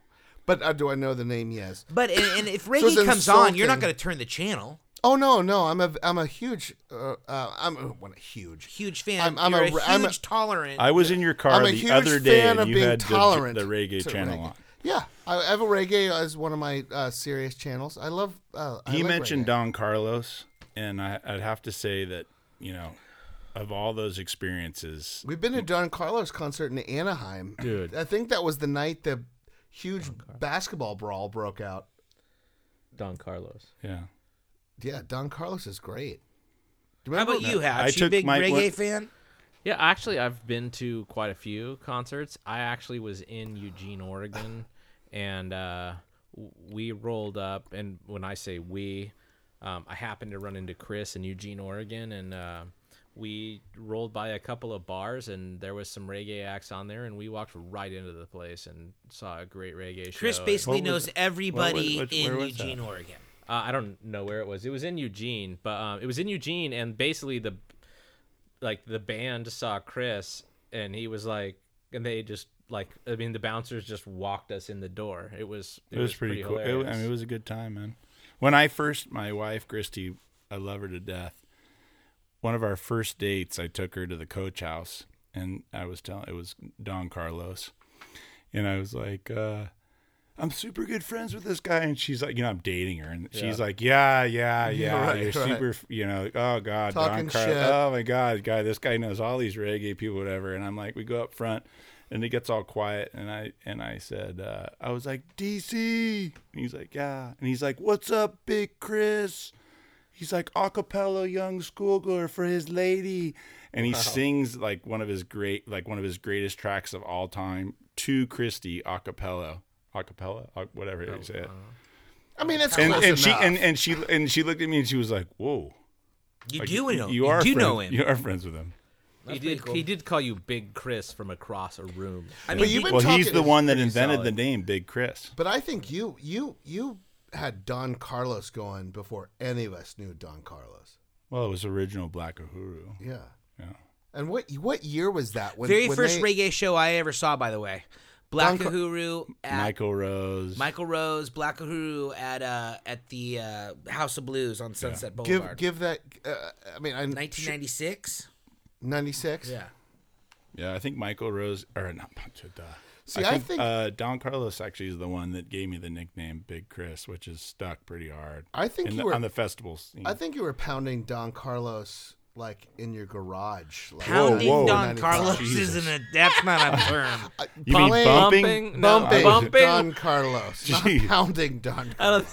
but uh, do I know the name? Yes. But and, and if it's reggae comes on, you're not going to turn the channel. Oh no, no. I'm a I'm a huge. Uh, uh, I'm a, well, a huge. Huge fan. I'm- I'm you're a a, huge I'm a- tolerant. I was in your car the other day. I'm a the huge other day, fan and of you being had tolerant the reggae to channel reggae. on. Yeah, I have a reggae as one of my uh, serious channels. I love. Uh, I he like mentioned reggae. Don Carlos, and I, I'd have to say that you know, of all those experiences, We've been to Don Carlos concert in Anaheim, Dude. I think that was the night the huge basketball brawl broke out. Don Carlos. yeah. Yeah, Don Carlos is great. Do How about you, Hatch? I you took big my- reggae what- fan? Yeah, actually, I've been to quite a few concerts. I actually was in Eugene, Oregon, and uh, we rolled up. And when I say we, um, I happened to run into Chris in Eugene, Oregon, and uh, we rolled by a couple of bars, and there was some reggae acts on there, and we walked right into the place and saw a great reggae show. Chris basically What was- knows everybody what- in where was Eugene, that? Oregon. Uh, I don't know where it was. It was in Eugene, but um, it was in Eugene, and basically the like the band saw Chris, and he was like, and they just like, I mean, the bouncers just walked us in the door. It was It, was, pretty, cool. It, I mean, it was a good time, man. When I first, my wife Christy, I love her to death. One of our first dates, I took her to the coach house, and I was telling it was Don Carlos, and I was like, uh, "I'm super good friends with this guy," and she's like, "You know, I'm dating her," and she's like, "Yeah, yeah, yeah, right, you're right. super, you know, oh god, Talking Don shit. oh my god, guy, this guy knows all these reggae people, whatever," and I'm like, we go up front and it gets all quiet. And i and i said uh, i was like dc and he's like yeah. And he's like what's up big chris? He's like acapella young schoolgirl for his lady. And he sings like one of his great like one of his greatest tracks of all time to Christy a cappella, a cappella, a- whatever you oh, say. Uh, I mean, it's And, close and she and, and she and she looked at me and she was like, "Whoa, You Like, do know. You You, are do friends, know him. You are friends with him. He did. cool. He did call you Big Chris from across a room. I But mean, you've been Well, he's the one that invented solid. the name Big Chris. But I think you you you had Don Carlos going before any of us knew Don Carlos. Well, it was original Black Uhuru. Yeah. Yeah. And what what year was that? When very when first they- reggae show I ever saw, by the way. Black Don Car- Uhuru at Michael Rose. Michael Rose, Black Uhuru at uh at the uh, House of Blues on Sunset give Boulevard. give give that. Uh, I mean, I 1996. ninety six. Yeah. Yeah, I think Michael Rose or not. Duh. See, I think- uh, Don Carlos actually is the one that gave me the nickname Big Chris, which is stuck pretty hard. I think in you the, were- on the festivals. I think you were pounding Don Carlos like in your garage. Like, Pounding whoa, Don Carlos Jesus. isn't a that's not a term. Uh, you mean Bumping- bumping? No, bumping, bumping. Don Carlos, not Gee. pounding Don Carlos.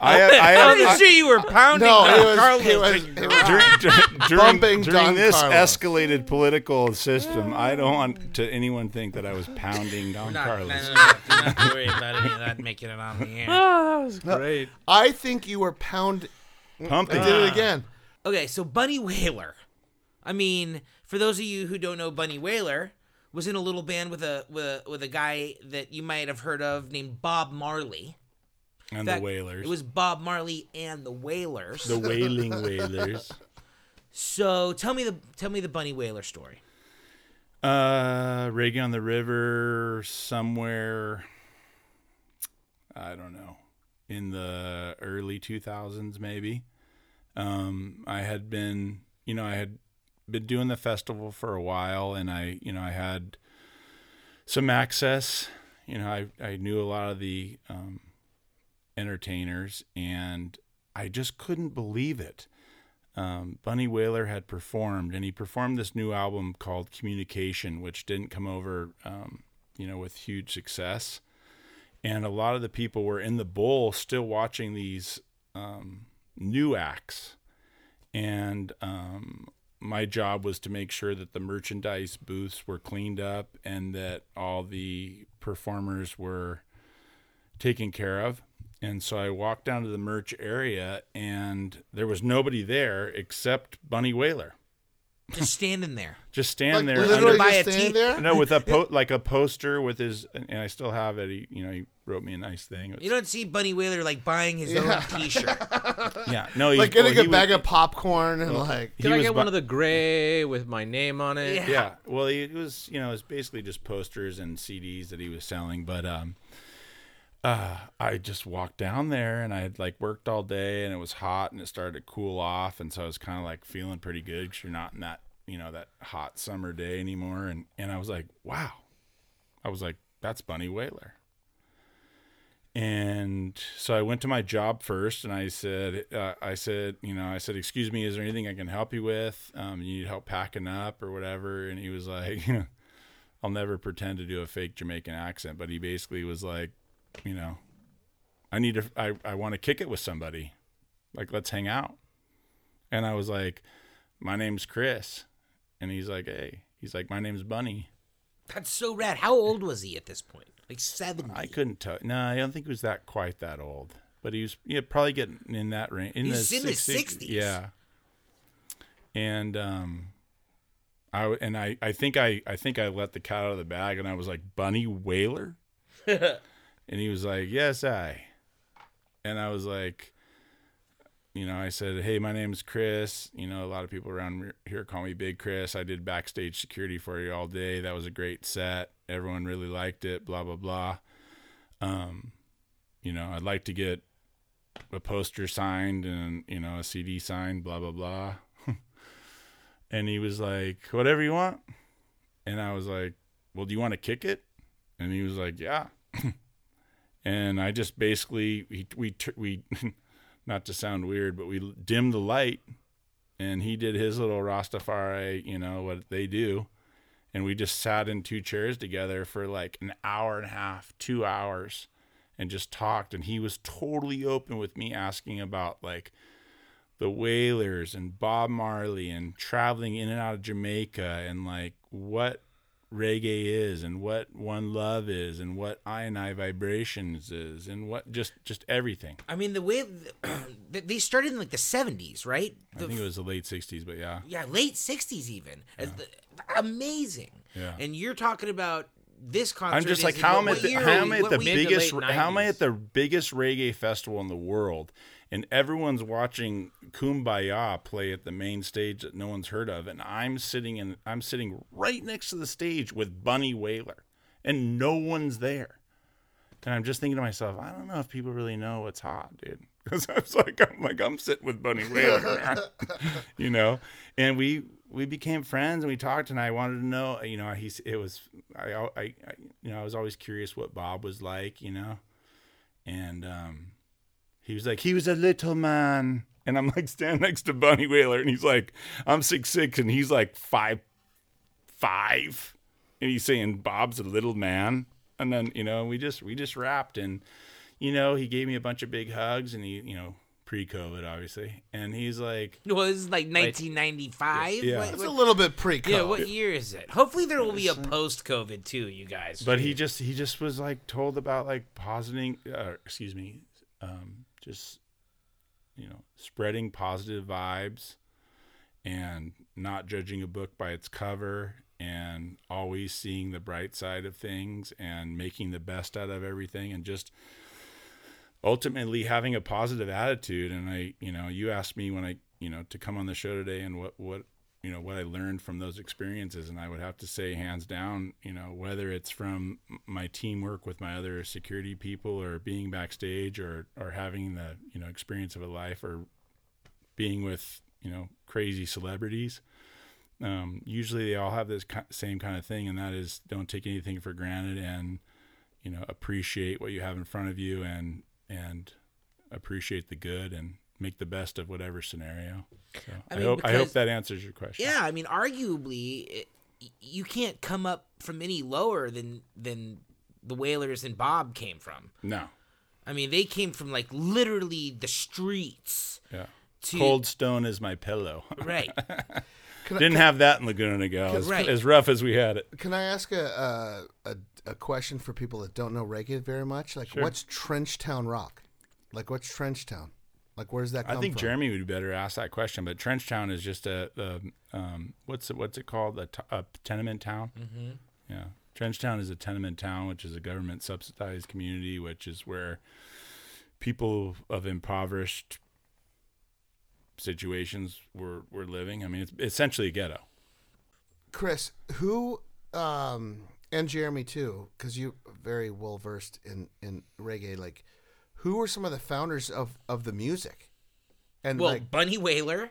I have, I I have, didn't I- see you were pounding No, Don it was, Carlos. it was, it was- during, during, during, Bumping during Don this Carlos. escalated political system, I mm. don't want to anyone think that I was pounding Don not, Carlos. no, no, no, do not worry about any of that making it on the air. Oh, that was great. I think you were pounding. Pumping. I did it again. Okay, so Bunny Wailer. I mean, for those of you who don't know Bunny Wailer, was in a little band with a with a, with a guy that you might have heard of named Bob Marley. and the Wailers. It was Bob Marley and the Wailers. the Wailing Wailers. so tell me the tell me the Bunny Wailer story. Uh, Reggae on the River, somewhere, I don't know, in the early 2000s, maybe. Um, I had been, you know, I had been doing the festival for a while, and I, you know, I had some access. You know, I, I knew a lot of the um, entertainers, and I just couldn't believe it um, Bunny Wailer had performed, and he performed this new album called Communication, which didn't come over, um, you know, with huge success. And a lot of the people were in the bowl still watching these um, new acts. And um, my job was to make sure that the merchandise booths were cleaned up and that all the performers were taken care of. And so I walked down to the merch area, and there was nobody there except Bunny Wailer, Just standing there. just standing Like, there. literally under- buy just a standing tea- there. no, with a po- like a poster with his, and I still have it. He, you know, he wrote me a nice thing. It was- You don't see Bunny Wailer like buying his own T-shirt. yeah, no, he, Like getting well, a he bag was, of popcorn and like. he Can I was get bu- one of the gray with my name on it? Yeah. yeah well it was you know it was basically just posters and cds that he was selling but um uh i just walked down there and i had like worked all day and it was hot and it started to cool off and so i was kind of like feeling pretty good because you're not in that you know that hot summer day anymore and and i was like wow i was like that's bunny wailer and so I went to my job first, and I said, uh, I said, you know, I said, excuse me, is there anything I can help you with? Um, you need help packing up or whatever? And he was like, I'll never pretend to do a fake Jamaican accent, but he basically was like, you know, I need to, I, I want to kick it with somebody, like let's hang out. And I was like, my name's Chris, and he's like, hey, he's like, my name's Bunny. That's so rad. How old was he at this point? Like seventy. I couldn't tell. No, I don't think he was that quite that old, but he was yeah probably getting in that range. In He's the in his 60s. 60s. Yeah. And um, I, and I I think I I think I let the cat out of the bag, and I was like Bunny Wailer, and he was like Yes I, and I was like. You know, I said, "Hey, my name is Chris. You know, a lot of people around here call me Big Chris. I did backstage security for you all day. That was a great set. Everyone really liked it. Blah blah blah. Um, you know, I'd like to get a poster signed and you know a CD signed. Blah blah blah." and he was like, "Whatever you want." And I was like, "Well, do you want to kick it?" And he was like, "Yeah." and I just basically we we we not to sound weird, but we dimmed the light, and he did his little Rastafari, you know what they do, and we just sat in two chairs together for like an hour and a half, two hours, and just talked. And he was totally open with me asking about like the Wailers and Bob Marley and traveling in and out of Jamaica and like what reggae is and what one love is and what I and I vibrations is and what just just everything. I mean, the way they started in like the '70s, right? I think it was the late '60s, but yeah, yeah, late '60s even. The- amazing. Yeah. And you're talking about this concert. I'm just like how am I at the, how am I at the we- mid to biggest how am I at the biggest reggae festival in the world and everyone's watching Kumbaya play at the main stage that no one's heard of and I'm sitting in I'm sitting right next to the stage with Bunny Wailer and no one's there. And I'm just thinking to myself, I don't know if people really know what's hot, dude. Because I was like, I'm like, I'm sitting with Bunny Wailer, you know. And we we became friends and we talked, and I wanted to know, you know, he's it was I I, I you know I was always curious what Bob was like, you know, and um, he was like, he was a little man, and I'm like stand next to Bunny Wailer, and he's like, I'm six six, and he's like five five, and he's saying Bob's a little man, and then you know we just we just rapped, and you know he gave me a bunch of big hugs, and he you know pre-COVID obviously, and he's like. It was like 1995. Yeah. What- It's what- a little bit pre COVID yeah, what year is it? Hopefully there will be a post-COVID too, you guys. But he just he just was like told about like positing, uh, excuse me, um, just you know spreading positive vibes and not judging a book by its cover and always seeing the bright side of things and making the best out of everything and just ultimately having a positive attitude. And i you know you asked me when i you know to come on the show today and what what you know what i learned from those experiences. And i would have to say hands down you know whether it's from my teamwork with my other security people or being backstage or or having the you know experience of a life or being with you know crazy celebrities um, usually they all have this same kind of thing. And that is don't take anything for granted and you know appreciate what you have in front of you and and appreciate the good and make the best of whatever scenario so I, mean, hope I hope that answers your question yeah, I mean, arguably, it, you can't come up from any lower than than the Wailers and Bob came from. no I mean, they came from like literally the streets. yeah To, cold stone is my pillow Right. Can I- didn't have that in Laguna Niguel as, Right. as rough as we had it Can I ask a, a a a question for people that don't know reggae very much? Like, Sure. what's Trenchtown rock? Like, what's Trenchtown? Like, where's that come I think from? Jeremy would be better ask that question. But Trenchtown is just a, a um, what's it, what's it called? A, t- a tenement town. Mm-hmm. Yeah, Trenchtown is a tenement town, which is a government subsidized community, which is where people of impoverished situations were were living. I mean, it's essentially a ghetto. Chris, who, um, and Jeremy too, because you very well versed in in reggae. Like, who were some of the founders of of the music? And well, like, Bunny Wailer,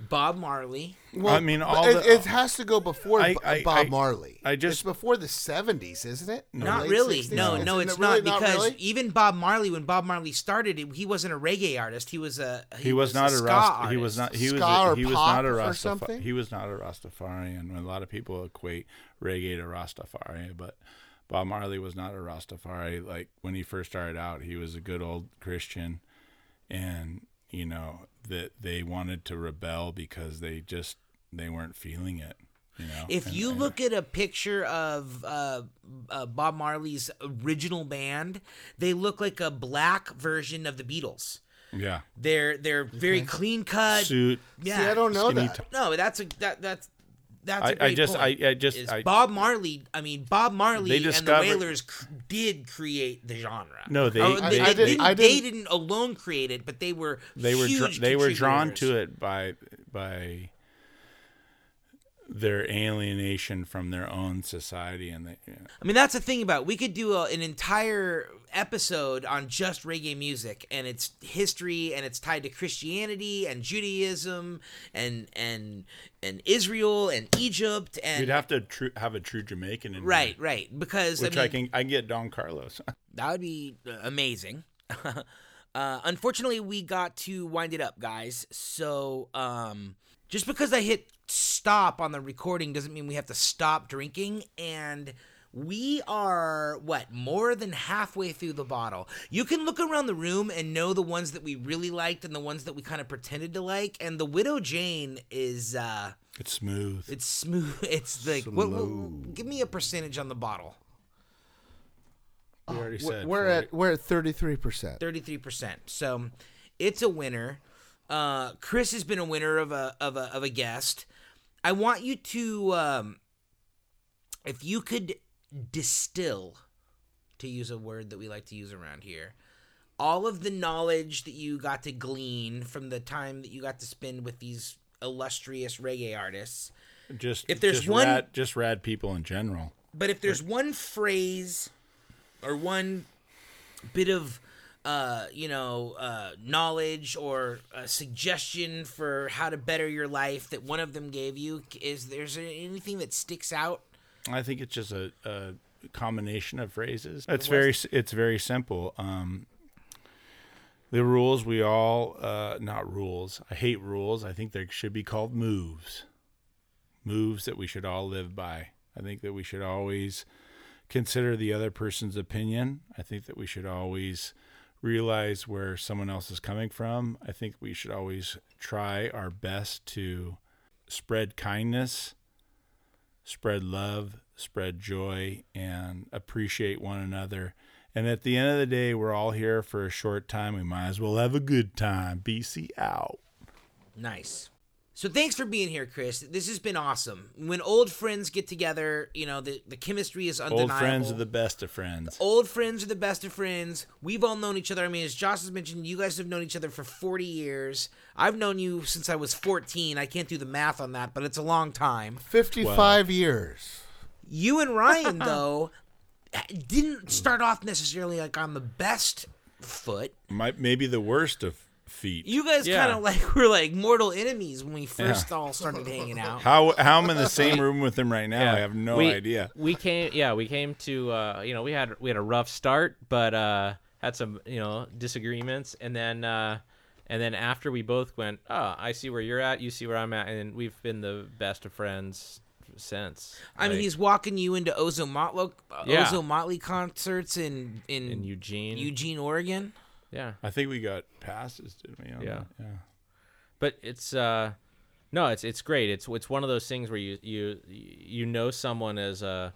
Bob Marley. well, I mean, all it, the- it has to go before I- B- I- Bob I- Marley. I just- it's before the seventies, isn't it? Or Not really. 60s? No, Isn't no, it it's really not because really? even Bob Marley, when Bob Marley started, he wasn't a reggae artist. He was a He, was, not a ska Rasta. He was not. He was. A, he was not a Rastafari. He was not a Rastafarian. And a lot of people equate reggae to Rastafari, but Bob Marley was not a Rastafari. Like when he first started out, he was a good old Christian, and you know that they wanted to rebel because they just they weren't feeling it. You know. If And- you and- look at a picture of uh, uh, Bob Marley's original band, they look like a black version of the Beatles. yeah, They're they're very clean cut. suit. Yeah, See, I don't know skinny that. t- No, that's a that that's that's a I- I great just- point. I- I just- I- Bob Marley. I mean, Bob Marley They and the discovered- Wailers cr- did create the genre. No, they- oh, Or I- they, I they didn't- I they didn't- didn't alone create it, but they were they were dra- huge they were drawn to it by by their alienation from their own society and they yeah. I mean, that's the thing about it. we could do a, an entire episode on just reggae music and its history, and it's tied to Christianity and Judaism and and and Israel and Egypt and You'd have to tru- have a true Jamaican in right, here, right, because which I, I, can I can get Don Carlos. that would be uh, amazing. uh, unfortunately, we got to wind it up, guys. So, um, just because I hit stop on the recording doesn't mean we have to stop drinking. And We are what more than halfway through the bottle. You can look around the room and know the ones that we really liked and the ones that we kind of pretended to like. And the Widow Jane is uh It's smooth. it's smooth. It's like what, what- give me a percentage on the bottle. we already We're, said. we're 40. at we're at thirty three percent. 33%. So it's a winner. Uh, Chris has been a winner of a, of a, of a guest. I want you to, um, if you could distill, to use a word that we like to use around here, all of the knowledge that you got to glean from the time that you got to spend with these illustrious reggae artists. just if there's just one- rad, just rad people in general. But if there's one phrase or one bit of uh, you know, uh, knowledge or a suggestion for how to better your life that one of them gave you, is there's anything that sticks out? I think it's just a, a combination of phrases. It's very it's very simple. Um, the rules we all uh, not rules. I hate rules. I think they should be called moves. Moves that we should all live by. I think that we should always consider the other person's opinion. I think that we should always realize where someone else is coming from. I think we should always try our best to spread kindness spread love, spread joy, and appreciate one another. And at the end of the day, we're all here for a short time. We might as well have a good time. BC out. Nice. So thanks for being here, Chris. This has been awesome. When old friends get together, you know the the chemistry is undeniable. Old friends are the best of friends. Old friends are the best of friends. We've all known each other. I mean, as Josh has mentioned, you guys have known each other for 40 years. I've known you since I was 14. I can't do the math on that, but it's a long time. Fifty five years. You and Ryan, though, didn't start off necessarily like on the best foot. Might maybe the worst of feet. You guys Yeah. kind of like were like mortal enemies when we first all started hanging out. How how I'm in the same room with him right now? I have no we, idea. We came, yeah, we came to, uh, you know, we had we had a rough start, but uh, had some, you know, disagreements, and then uh, and then after we both went, oh, I see where you're at, you see where I'm at, and we've been the best of friends since. I mean, Like, he's walking you into Ozomatli, uh, Yeah. Ozomatli concerts in in, in Eugene, Eugene, Oregon. Yeah. I think we got passes, didn't we? Yeah. that? Yeah. but it's uh no it's it's great it's it's one of those things where you you you know someone as a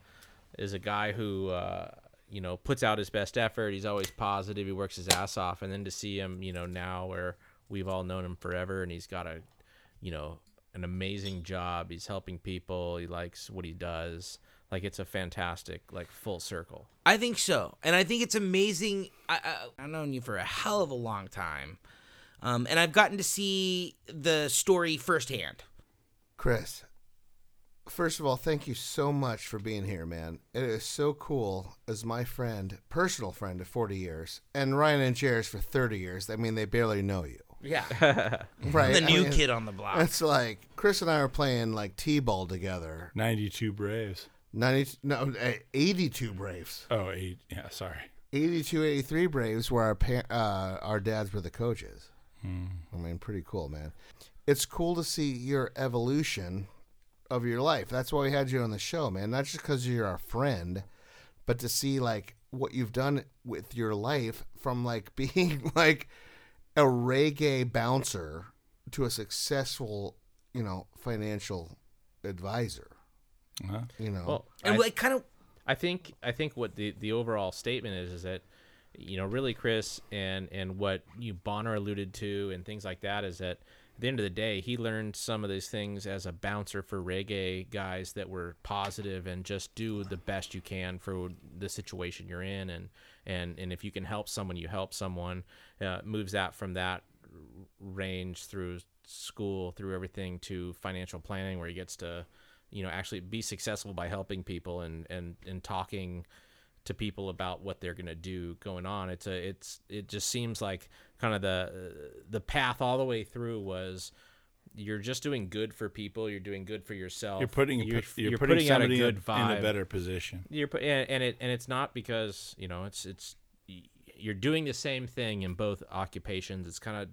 as a guy who uh you know puts out his best effort he's always positive he works his ass off and then to see him you know now where we've all known him forever and he's got a you know an amazing job he's helping people he likes what he does like it's a fantastic like full circle I think so, and I think it's amazing. I, I, I've known you for a hell of a long time, um, and I've gotten to see the story firsthand. Chris, first of all, thank you so much for being here, man. It is so cool as my friend, personal friend of 40 years, and Ryan and Jair's for 30 years. I mean, they barely know you. Yeah, Right. the I new mean, kid on the block. It's like Chris and I were playing like T-ball together. 92 Braves. 90 no, eh, 82 Braves. Oh, eight. Yeah, sorry. 82 83 Braves where our pa- uh, our dads were the coaches. I mean, pretty cool, man. It's cool to see your evolution of your life. That's why we had you on the show, man. Not just because you're our friend, but to see like what you've done with your life from like being like a reggae bouncer to a successful, you know, financial advisor. Uh-huh. You know, well and I- like kind of I think I think what the the overall statement is is that you know really Chris and and what you Bonner alluded to and things like that is that at the end of the day he learned some of these things as a bouncer for reggae guys that were positive and just do the best you can for the situation you're in and and and if you can help someone you help someone uh, moves that from that range through school through everything to financial planning where he gets to you know actually be successful by helping people and and and talking to people about what they're going to do going on it's a it's it just seems like kind of the the path all the way through was you're just doing good for people you're doing good for yourself You're putting you're, you're, you're putting, putting out a somebody in, good a, vibe in a better position. you're put, and, and it and it's not because you know it's it's you're doing the same thing in both occupations it's kind of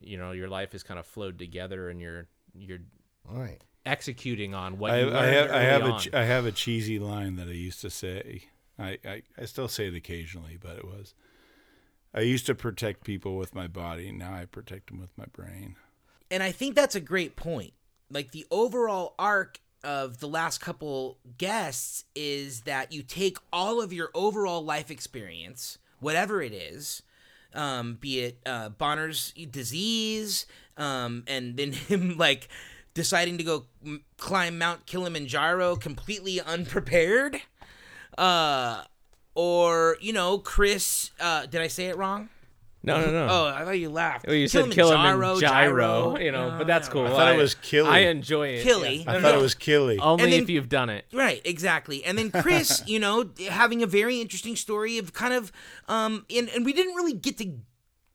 you know your life is kind of flowed together and you're you're all right. Executing on what I, you I learned have I have a on. ch- I have a cheesy line that I used to say. I, I, I still say it occasionally, but it was. I used to protect people with my body. Now I protect them with my brain. and I think that's a great point. Like the overall arc of the last couple guests is that you take all of your overall life experience, whatever it is, um, be it uh, Bonner's disease, um, and then him like deciding to go climb Mount Kilimanjaro completely unprepared, uh, or you know Chris. Uh, did I say it wrong? no, no, no. Oh, I thought you laughed. Well, you said Kilimanjaro, gyro, you know, but that's cool. I thought it was Killy. I enjoy it. Killy. yeah. I No, thought no. it was Killy. Only And then- if you've done it. Right, exactly. And then Chris, you know, having a very interesting story of kind of um and, and we didn't really get to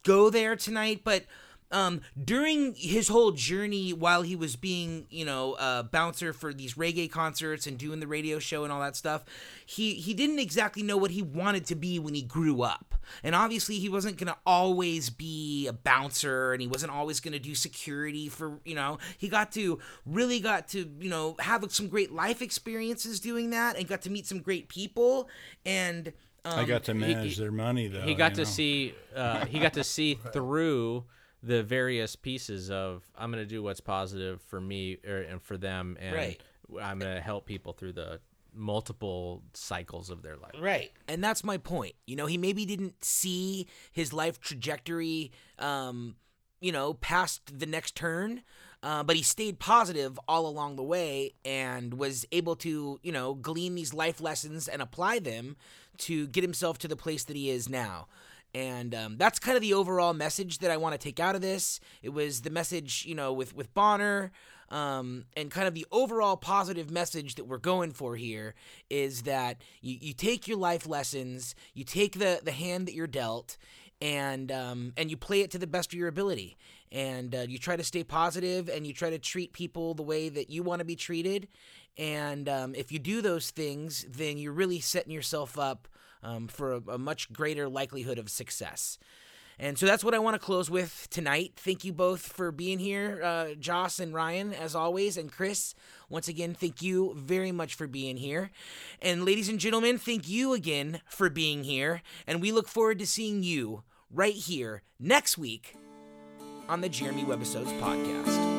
go there tonight, but um during his whole journey while he was being, you know, a bouncer for these reggae concerts and doing the radio show and all that stuff, he he didn't exactly know what he wanted to be when he grew up. And obviously he wasn't going to always be a bouncer and he wasn't always going to do security for, you know, he got to really got to, you know, have some great life experiences doing that and got to meet some great people and um, I got to manage their money though. He got to know. see. Uh, he got to see through the various pieces of I'm going to do what's positive for me er, and for them, and Right. I'm going to help people through the multiple cycles of their life. Right. And that's my point. You know, he maybe didn't see his life trajectory, um, you know, past the next turn, uh, but he stayed positive all along the way and was able to, you know, glean these life lessons and apply them to get himself to the place that he is now. And um, that's kind of the overall message that I want to take out of this. It was the message, you know, with with Bonner, um, and kind of the overall positive message that we're going for here is that you, you take your life lessons, you take the the hand that you're dealt, and um, and you play it to the best of your ability, and uh, you try to stay positive, and you try to treat people the way that you want to be treated, and um, if you do those things, then you're really setting yourself up um, for a, a much greater likelihood of success. And so that's what I want to close with tonight. Thank you both for being here, uh, Josh and Ryan, as always, and Chris. Once again, thank you very much for being here. And ladies and gentlemen, thank you again for being here. And we look forward to seeing you right here next week on the Jeremy Webbisodes podcast.